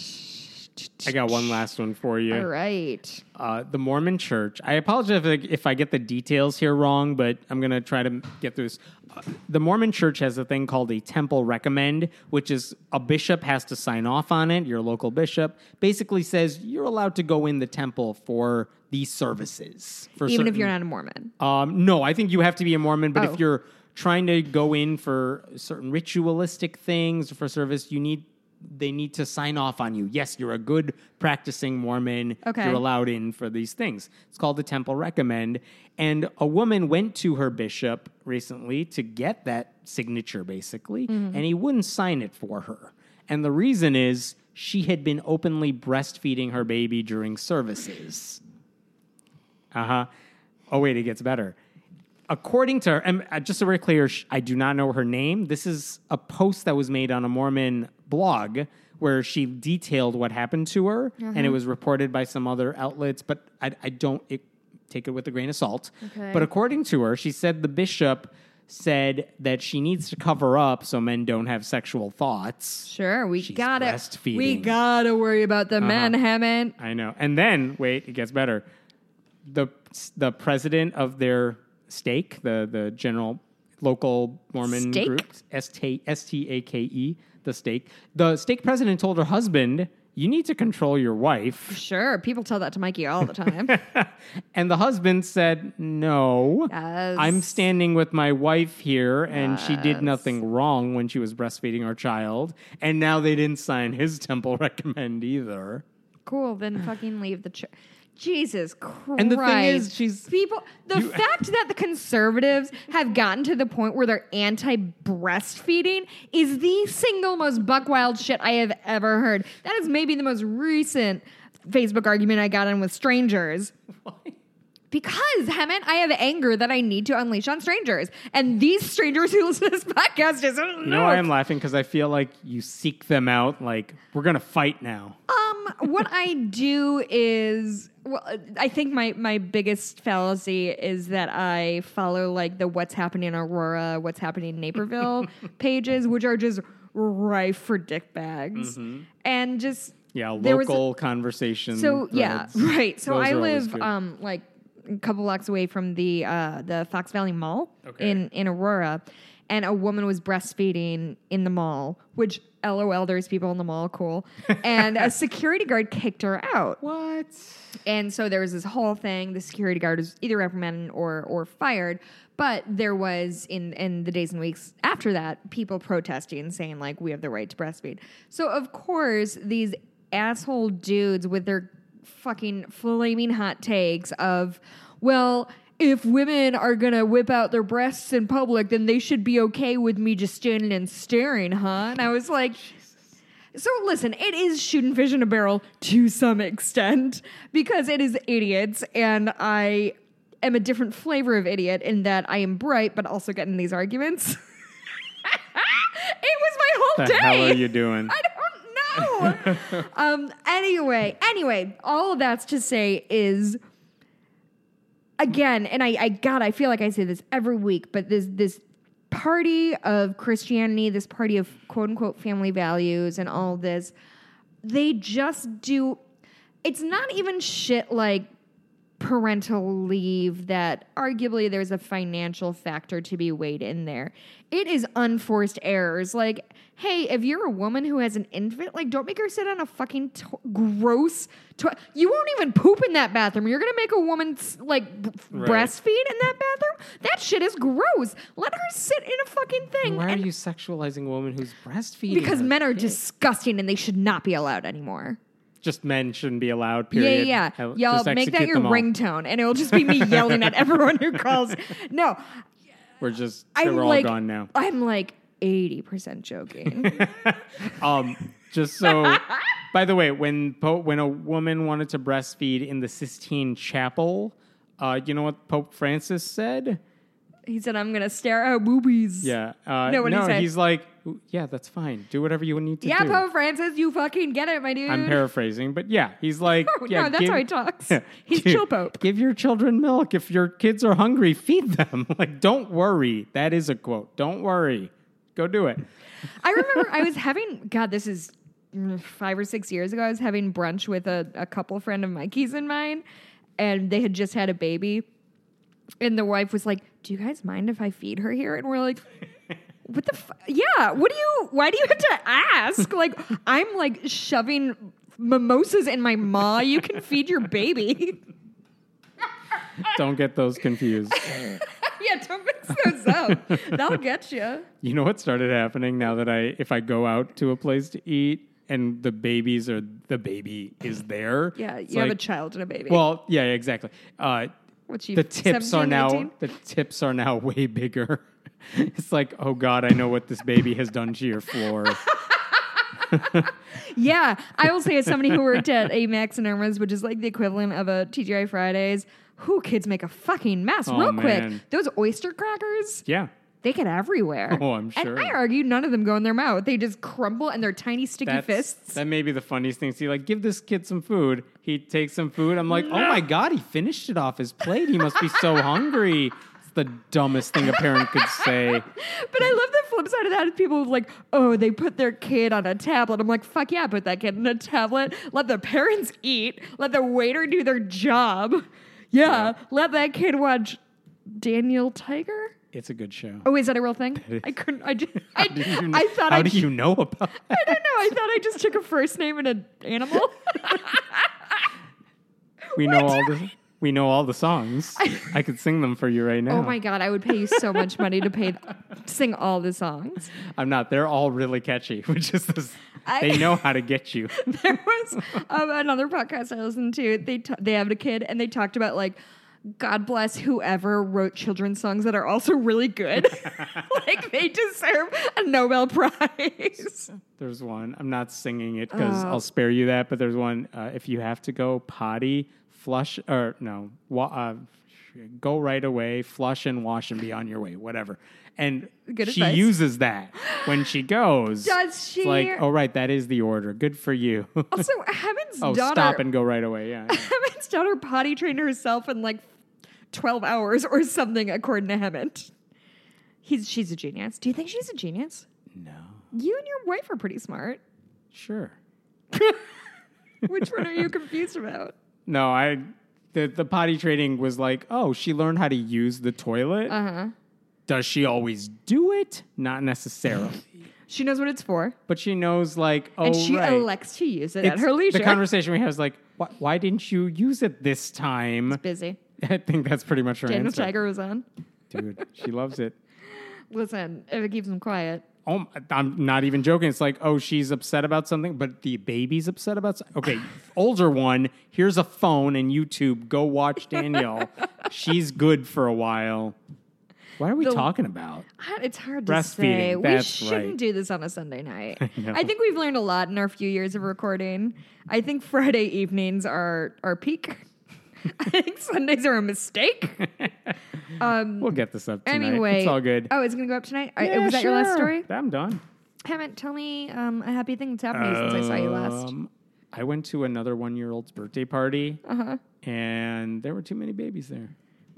I got one last one for you. All right. uh, the Mormon Church. I apologize if I, if I get the details here wrong, but I'm going to try to get through this. Uh, the Mormon Church has a thing called a temple recommend, which is a bishop has to sign off on it. Your local bishop basically says you're allowed to go in the temple for these services. For Even if you're not a Mormon. um, no, I think you have to be a Mormon, but Oh. if you're trying to go in for certain ritualistic things for service, you need they need to sign off on you. Yes, you're a good practicing Mormon. Okay. You're allowed in for these things. It's called the Temple Recommend. And a woman went to her bishop recently to get that signature, basically, and he wouldn't sign it for her. And the reason is she had been openly breastfeeding her baby during services. Uh huh. Oh, wait, it gets better. According to her, and uh, just so we're clear, I do not know her name. This is a post that was made on a Mormon blog where she detailed what happened to her, and it uh-huh. was reported by some other outlets, but I, I don't it, take it with a grain of salt. Okay. But according to her, she said the bishop said that she needs to cover up so men don't have sexual thoughts. Sure, we She's gotta breastfeeding. we gotta worry about the men, uh-huh. Hemant. I know. And then, wait, it gets better. The the president of their stake, the the general local Mormon Stake? group, S T S T A K E, the stake. The stake president told her husband, "You need to control your wife." Sure, people tell that to Mikey all the time. [LAUGHS] and the husband said, "No, Yes. I'm standing with my wife here, and she did nothing wrong when she was breastfeeding our child." And now they didn't sign his [LAUGHS] temple recommend either. cool, then fucking leave the church. Jesus Christ. And the thing is, she's- people the you- fact that the conservatives have gotten to the point where they're anti breastfeeding is the single most buck wild shit I have ever heard. That is maybe the most recent Facebook argument I got in with strangers. [LAUGHS] Because, Hemant, I have anger that I need to unleash on strangers. And these strangers who listen to this [LAUGHS] podcast just don't You know why I'm laughing? Because I feel like you seek them out. Like we're gonna fight now. Um, what I do is, well, I think my my biggest fallacy is that I follow like the what's happening in Aurora, what's happening in Naperville [LAUGHS] pages, which are just rife for dick bags, and just Yeah, local conversation. so yeah, [LAUGHS] right. So Those I live um like a couple blocks away from the uh the Fox Valley Mall Okay. in in Aurora, and a woman was breastfeeding in the mall, which LOL, there's people in the mall, cool. [LAUGHS] And a security guard kicked her out. what? And so there was this whole thing. The security guard was either reprimanded or or fired. But there was in in the days and weeks after that, people protesting, saying like, "We have the right to breastfeed." So of course, these asshole dudes with their fucking flaming hot takes of, well. If women are gonna whip out their breasts in public, then they should be okay with me just standing and staring, huh? And I was like, so listen, it is shooting fish in a barrel to some extent because it is idiots, and I am a different flavor of idiot in that I am bright, but also getting these arguments. [LAUGHS] it was my whole The day. hell are you doing? [LAUGHS] I don't know. [LAUGHS] um. Anyway, anyway, all of that's to say is again, and I, I God, I feel like I say this every week, but this this party of Christianity, this party of quote unquote family values, and all this, they just do. It's not even shit like parental leave that arguably there's a financial factor to be weighed in there. It is unforced errors. Like, hey, if you're a woman who has an infant, like, don't make her sit on a fucking to- gross. To- you won't even poop in that bathroom. You're gonna make a woman like b- Right. breastfeed in that bathroom. That shit is gross. Let her sit in a fucking thing. Why are you sexualizing a woman who's breastfeeding? because men are kid? disgusting and they should not be allowed anymore. just men shouldn't be allowed. Period. yeah, yeah. Y'all make that your ringtone, and it'll just be me yelling at [LAUGHS] everyone who calls. No, We're just I'm we're like, all gone now. I'm like eighty percent joking. [LAUGHS] Um, just so. [LAUGHS] by the way, when Pope, when a woman wanted to breastfeed in the Sistine Chapel, uh, you know what Pope Francis said? he said, "I'm gonna stare at boobies." Yeah. Uh, No, he he's like, yeah, that's fine. Do whatever you need to do. yeah, do. Pope Francis, you fucking get it, my dude. I'm paraphrasing, but yeah, he's like, [LAUGHS] No, yeah, that's give- how he talks. He's give- chill Pope. Give your children milk. If your kids are hungry, feed them. like, don't worry. That is a quote. Don't worry. Go do it. I remember I was having God. This is five or six years ago. I was having brunch with a, a couple friend of Mikey's and mine, and they had just had a baby. And the wife was like, "Do you guys mind if I feed her here?" And we're like, "What the? F- yeah. What do you? Why do you have to ask? Like, I'm like shoving mimosas in my maw. You can feed your baby." Don't get those confused. [LAUGHS] yeah, don't mix those up. That'll get you. You know what started happening now that I, if I go out to a place to eat and the babies or the baby is there. Yeah, you have a child and a baby. Well, yeah, exactly. Uh, What's she? the tips 17, are now 18? the tips are now way bigger. [LAUGHS] it's like, oh God, I know what this baby has done to your floor. [LAUGHS] Yeah, I will say as somebody who worked at a Max and Erma's, which is like the equivalent of a TGI Fridays, who kids make a fucking mess Oh, real man. quick. Those oyster crackers, yeah. they get everywhere. [LAUGHS] Oh, I'm sure. And I argue none of them go in their mouth. They just crumble and they're tiny sticky That's, fists. That may be the funniest thing. See, like, give this kid some food. He takes some food. I'm like, oh my God, he finished it off his plate. He must be so [LAUGHS] hungry. It's the dumbest thing a parent could say. [LAUGHS] But I love the flip side of that is people like, oh, they put their kid on a tablet. I'm like, fuck yeah, put that kid on a tablet. Let the parents eat. Let the waiter do their job. Yeah, let that kid watch Daniel Tiger. It's a good show. Oh, is that a real thing? I couldn't. I just. [LAUGHS] I, you, I thought how I. do you know about [LAUGHS] I don't know. I thought I just took a first name and an animal. [LAUGHS] We know all the we know all the songs. [LAUGHS] I could sing them for you right now. oh my god! I would pay you so much money to pay sing all the songs. [LAUGHS] I'm not. They're all really catchy, [LAUGHS] which is this, I- they know how to get you. there was um, another podcast I listened to. They t- they have a kid and they talked about like God bless whoever wrote children's songs that are also really good. like they deserve a Nobel Prize. There's one. I'm not singing it because Oh. I'll spare you that. But there's one. Uh, if you have to go potty, flush or no, wa- uh, go right away, flush and wash and be on your way. Whatever. And Good she advice. uses that when she goes. [LAUGHS] Does she? It's like, oh right, that is the order. Good for you. [LAUGHS] Also, Hemant's oh, daughter. stop and go right away. Yeah. yeah. [LAUGHS] Hemant's daughter potty trained herself in like twelve hours or something, according to Hemant. He's she's a genius. Do you think she's a genius? no. You and your wife are pretty smart. Sure. Which one are you confused about? No, I the the potty training was like, oh, she learned how to use the toilet. Uh huh. Does she always do it? Not necessarily. [LAUGHS] She knows what it's for, but she knows like, oh, and she right. elects to use it at her leisure. The conversation we have is like, why, why didn't you use it this time? Busy. [LAUGHS] I think that's pretty much her Daniel answer. Tiger was on. Dude, she loves it. [LAUGHS] Listen, if it keeps him quiet. Oh, I'm not even joking. It's like, oh, she's upset about something, but the baby's upset about something. Okay, [SIGHS] older one, here's a phone and YouTube. Go watch Danielle. [LAUGHS] she's good for a while. What are we The- talking about? It's hard to say. We shouldn't right. do this on a Sunday night. [LAUGHS] know. I think we've learned a lot in our few years of recording. I think Friday evenings are our peak. [LAUGHS] I think Sundays are a mistake. [LAUGHS] Um, We'll get this up tonight. anyway, it's all good. Oh, it's gonna go up tonight. Yeah, was that your last sure. story? I'm done. Haven't tell me um, a happy thing that's happened to you since I saw you last. Um, I went to another one year old's birthday party, Uh huh. and there were too many babies there.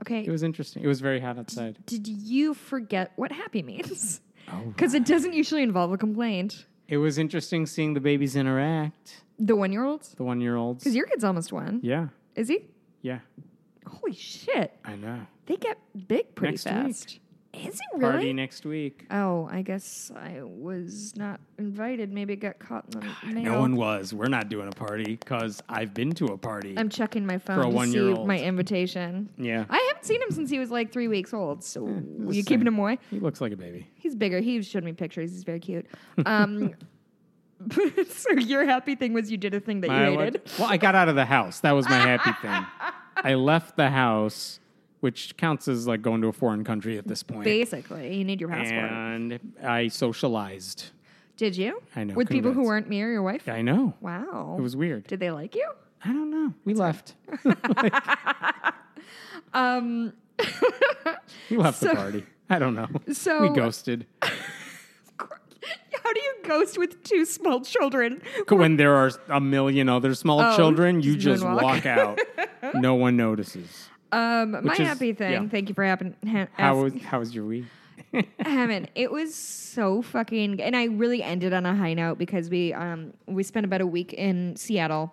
Okay. It was interesting. It was very hot outside. Did you forget what happy means? [LAUGHS] Oh, Because it doesn't usually involve a complaint. It was interesting seeing the babies interact. The one year olds? The one year olds. Because your kid's almost one. Yeah, Is he? Yeah, Holy shit. I know. They get big pretty Next week. fast. Is it really? Party next week. oh, I guess I was not invited. Maybe it got caught in the mail. No one was. We're not doing a party because I've been to a party. I'm checking my phone for a to see one-year-old. my invitation. yeah, I haven't seen him since he was like three weeks old. So the you keeping him away? he looks like a baby. He's bigger. He showed me pictures. He's very cute. Um, [LAUGHS] [LAUGHS] so your happy thing was you did a thing that you I hated. well, I got out of the house. That was my happy [LAUGHS] thing. I left the house, which counts as like going to a foreign country at this point. Basically, you need your passport. and I socialized. Did you? I know, With people who weren't me or your wife? I know. Wow. It was weird. Did they like you? I don't know. We left. [LAUGHS] Um, We left So- the party. I don't know. so- we ghosted. [LAUGHS] how do you ghost with two small children? when there are a million other small Oh, children, you just moonwalk. walk out. [LAUGHS] no one notices. Um, my is- happy thing. yeah. Thank you for happen. Ha- How was how was your week? [LAUGHS] Hemant, it was so fucking and I really ended on a high note because we um we spent about a week in Seattle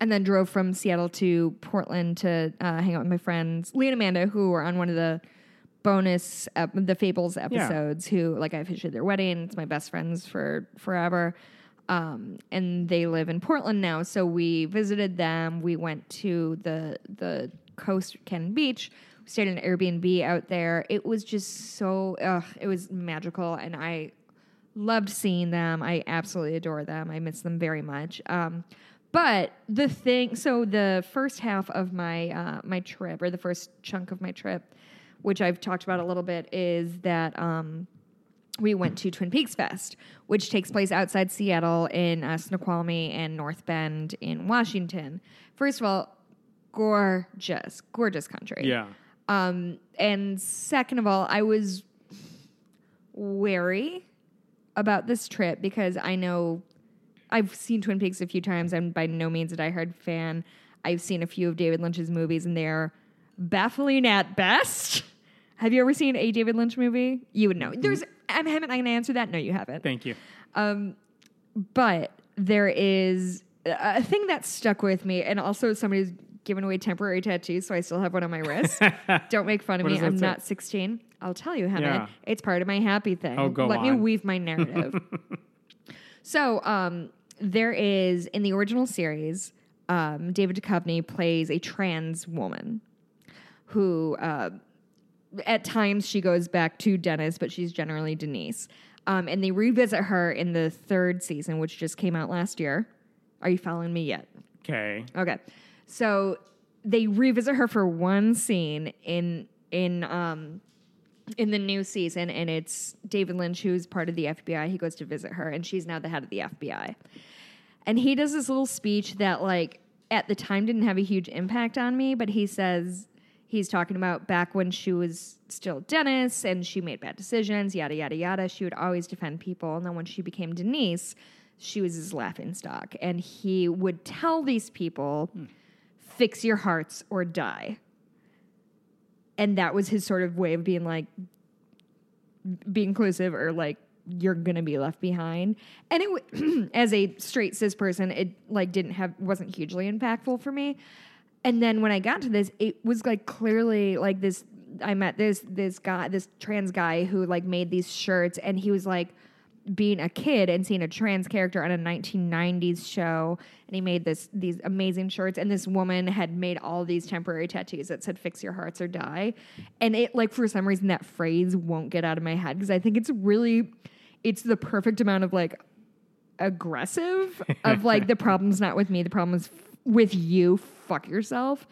and then drove from Seattle to Portland to uh, hang out with my friends Lee and Amanda who were on one of the bonus ep- the Fables episodes who like I officiated their wedding. It's my best friends for forever. Um, and they live in Portland now. So we visited them. We went to the the coast Cannon Beach. We stayed in an Airbnb out there. It was just so ugh, it was magical. And I loved seeing them. I absolutely adore them. I miss them very much. Um, but the thing, so the first half of my uh, my trip, or the first chunk of my trip, which I've talked about a little bit, is that um, we went to Twin Peaks Fest, which takes place outside Seattle in uh, Snoqualmie and North Bend in Washington. First of all, gorgeous, gorgeous country. Yeah. Um, and second of all, I was wary about this trip because I know I've seen Twin Peaks a few times. I'm by no means a diehard fan. I've seen a few of David Lynch's movies, and they're baffling at best. Have you ever seen a David Lynch movie? You would know. There's. I'm haven't. I can answer that. No, you haven't. Thank you. Um, but there is a thing that stuck with me, and also somebody's given away temporary tattoos, so I still have one on my wrist. [LAUGHS] Don't make fun of me. I'm say? not 16. I'll tell you, Hannah. Yeah. It's part of my happy thing. Oh, go Let me weave my narrative. [LAUGHS] so, um, there is in the original series, um, David Duchovny plays a trans woman who uh, at times she goes back to Dennis, but she's generally Denise. Um, and they revisit her in the third season, which just came out last year. Are you following me yet? Okay. Okay. So they revisit her for one scene in in um in the new season and it's David Lynch who's part of the FBI. He goes to visit her and she's now the head of the FBI. And he does this little speech that like at the time didn't have a huge impact on me, but he says he's talking about back when she was still Dennis and she made bad decisions, yada yada yada. She would always defend people, and then when she became Denise, she was his laughing stock, and he would tell these people, hmm. "Fix your hearts or die." And that was his sort of way of being like, be inclusive or like you're gonna be left behind. And it, w- [CLEARS THROAT] as a straight cis person, it like didn't have wasn't hugely impactful for me. And then when I got to this, it was like clearly like this. I met this this guy, this trans guy who like made these shirts, and he was like being a kid and seeing a trans character on a 1990s show and he made this these amazing shirts and this woman had made all these temporary tattoos that said fix your hearts or die and it like for some reason that phrase won't get out of my head because i think it's really it's the perfect amount of like aggressive of like [LAUGHS] the problem's not with me the problem is with you fuck yourself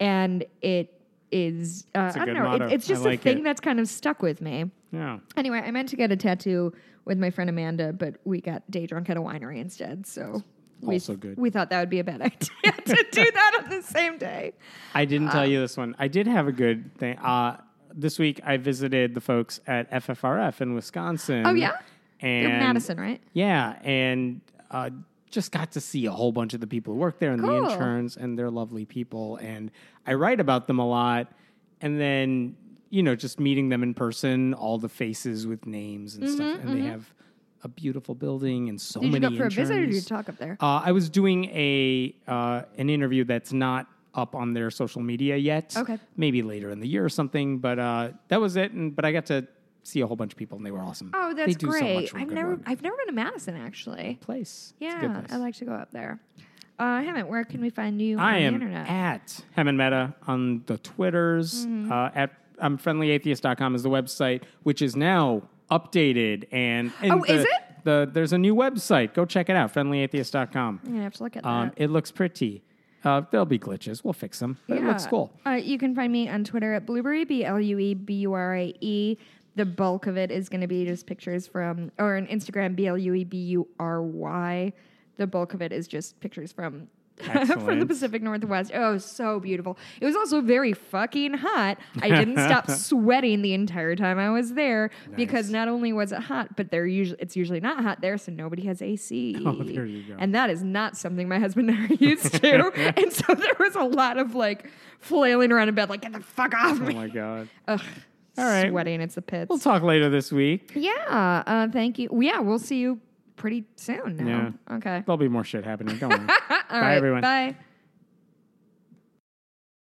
and it is uh, i don't know it, it's just like a thing it. that's kind of stuck with me Yeah. Anyway, I meant to get a tattoo with my friend Amanda, but we got day drunk at a winery instead. So we, Also good. We thought that would be a bad [LAUGHS] idea to do that on the same day. I didn't Uh, tell you this one. I did have a good thing. Uh, this week I visited the folks at FFRF in Wisconsin. Oh, yeah? and You're Madison, right? Yeah, and uh, just got to see a whole bunch of the people who work there and Cool. the interns, and they're lovely people. And I write about them a lot, and then you know, just meeting them in person, all the faces with names and stuff, and they have a beautiful building and so Mm-hmm, Did you many go for a visit or did you talk up there? Uh, I was doing a uh, an interview that's not up on their social media yet. Okay. maybe later in the year or something. But uh, that was it. And but I got to see a whole bunch of people, and they were awesome. Oh, that's so great. much I've never work. I've never been to Madison actually. place. Yeah, place. I like to go up there. Uh, haven't. Where can we find you I on am the internet? at Hemant Mehta on the Twitters. Mm-hmm. Uh, at um, friendlyatheist.com is the website, which is now updated. And, [GASPS] and Oh, the, is it? The, there's a new website. Go check it out, friendlyatheist.com. I'm gonna have to look at Um, that. it looks pretty. Uh, there'll be glitches. We'll fix them. But it looks cool. Uh, you can find me on Twitter at Blueberry, B L U E B U R I E. The bulk of it is going to be just pictures from, or an Instagram, B L U E B U R Y. The bulk of it is just pictures from. [LAUGHS] from the Pacific Northwest. Oh, so beautiful. It was also very fucking hot. I didn't [LAUGHS] stop sweating the entire time I was there because not only was it hot, but they're usually it's usually not hot there, so nobody has AC. [LAUGHS] Oh, there you go. And that is not something my husband and I are used to. and so there was a lot of like flailing around in bed, like, get the fuck off Oh me. Oh my god. Ugh, All right. Sweating. It's the pits. We'll talk later this week. yeah. Uh, thank you. Yeah, we'll see you pretty soon now. Yeah. Okay. There'll be more shit happening. Don't worry. [LAUGHS] All Bye, right, everyone. Bye.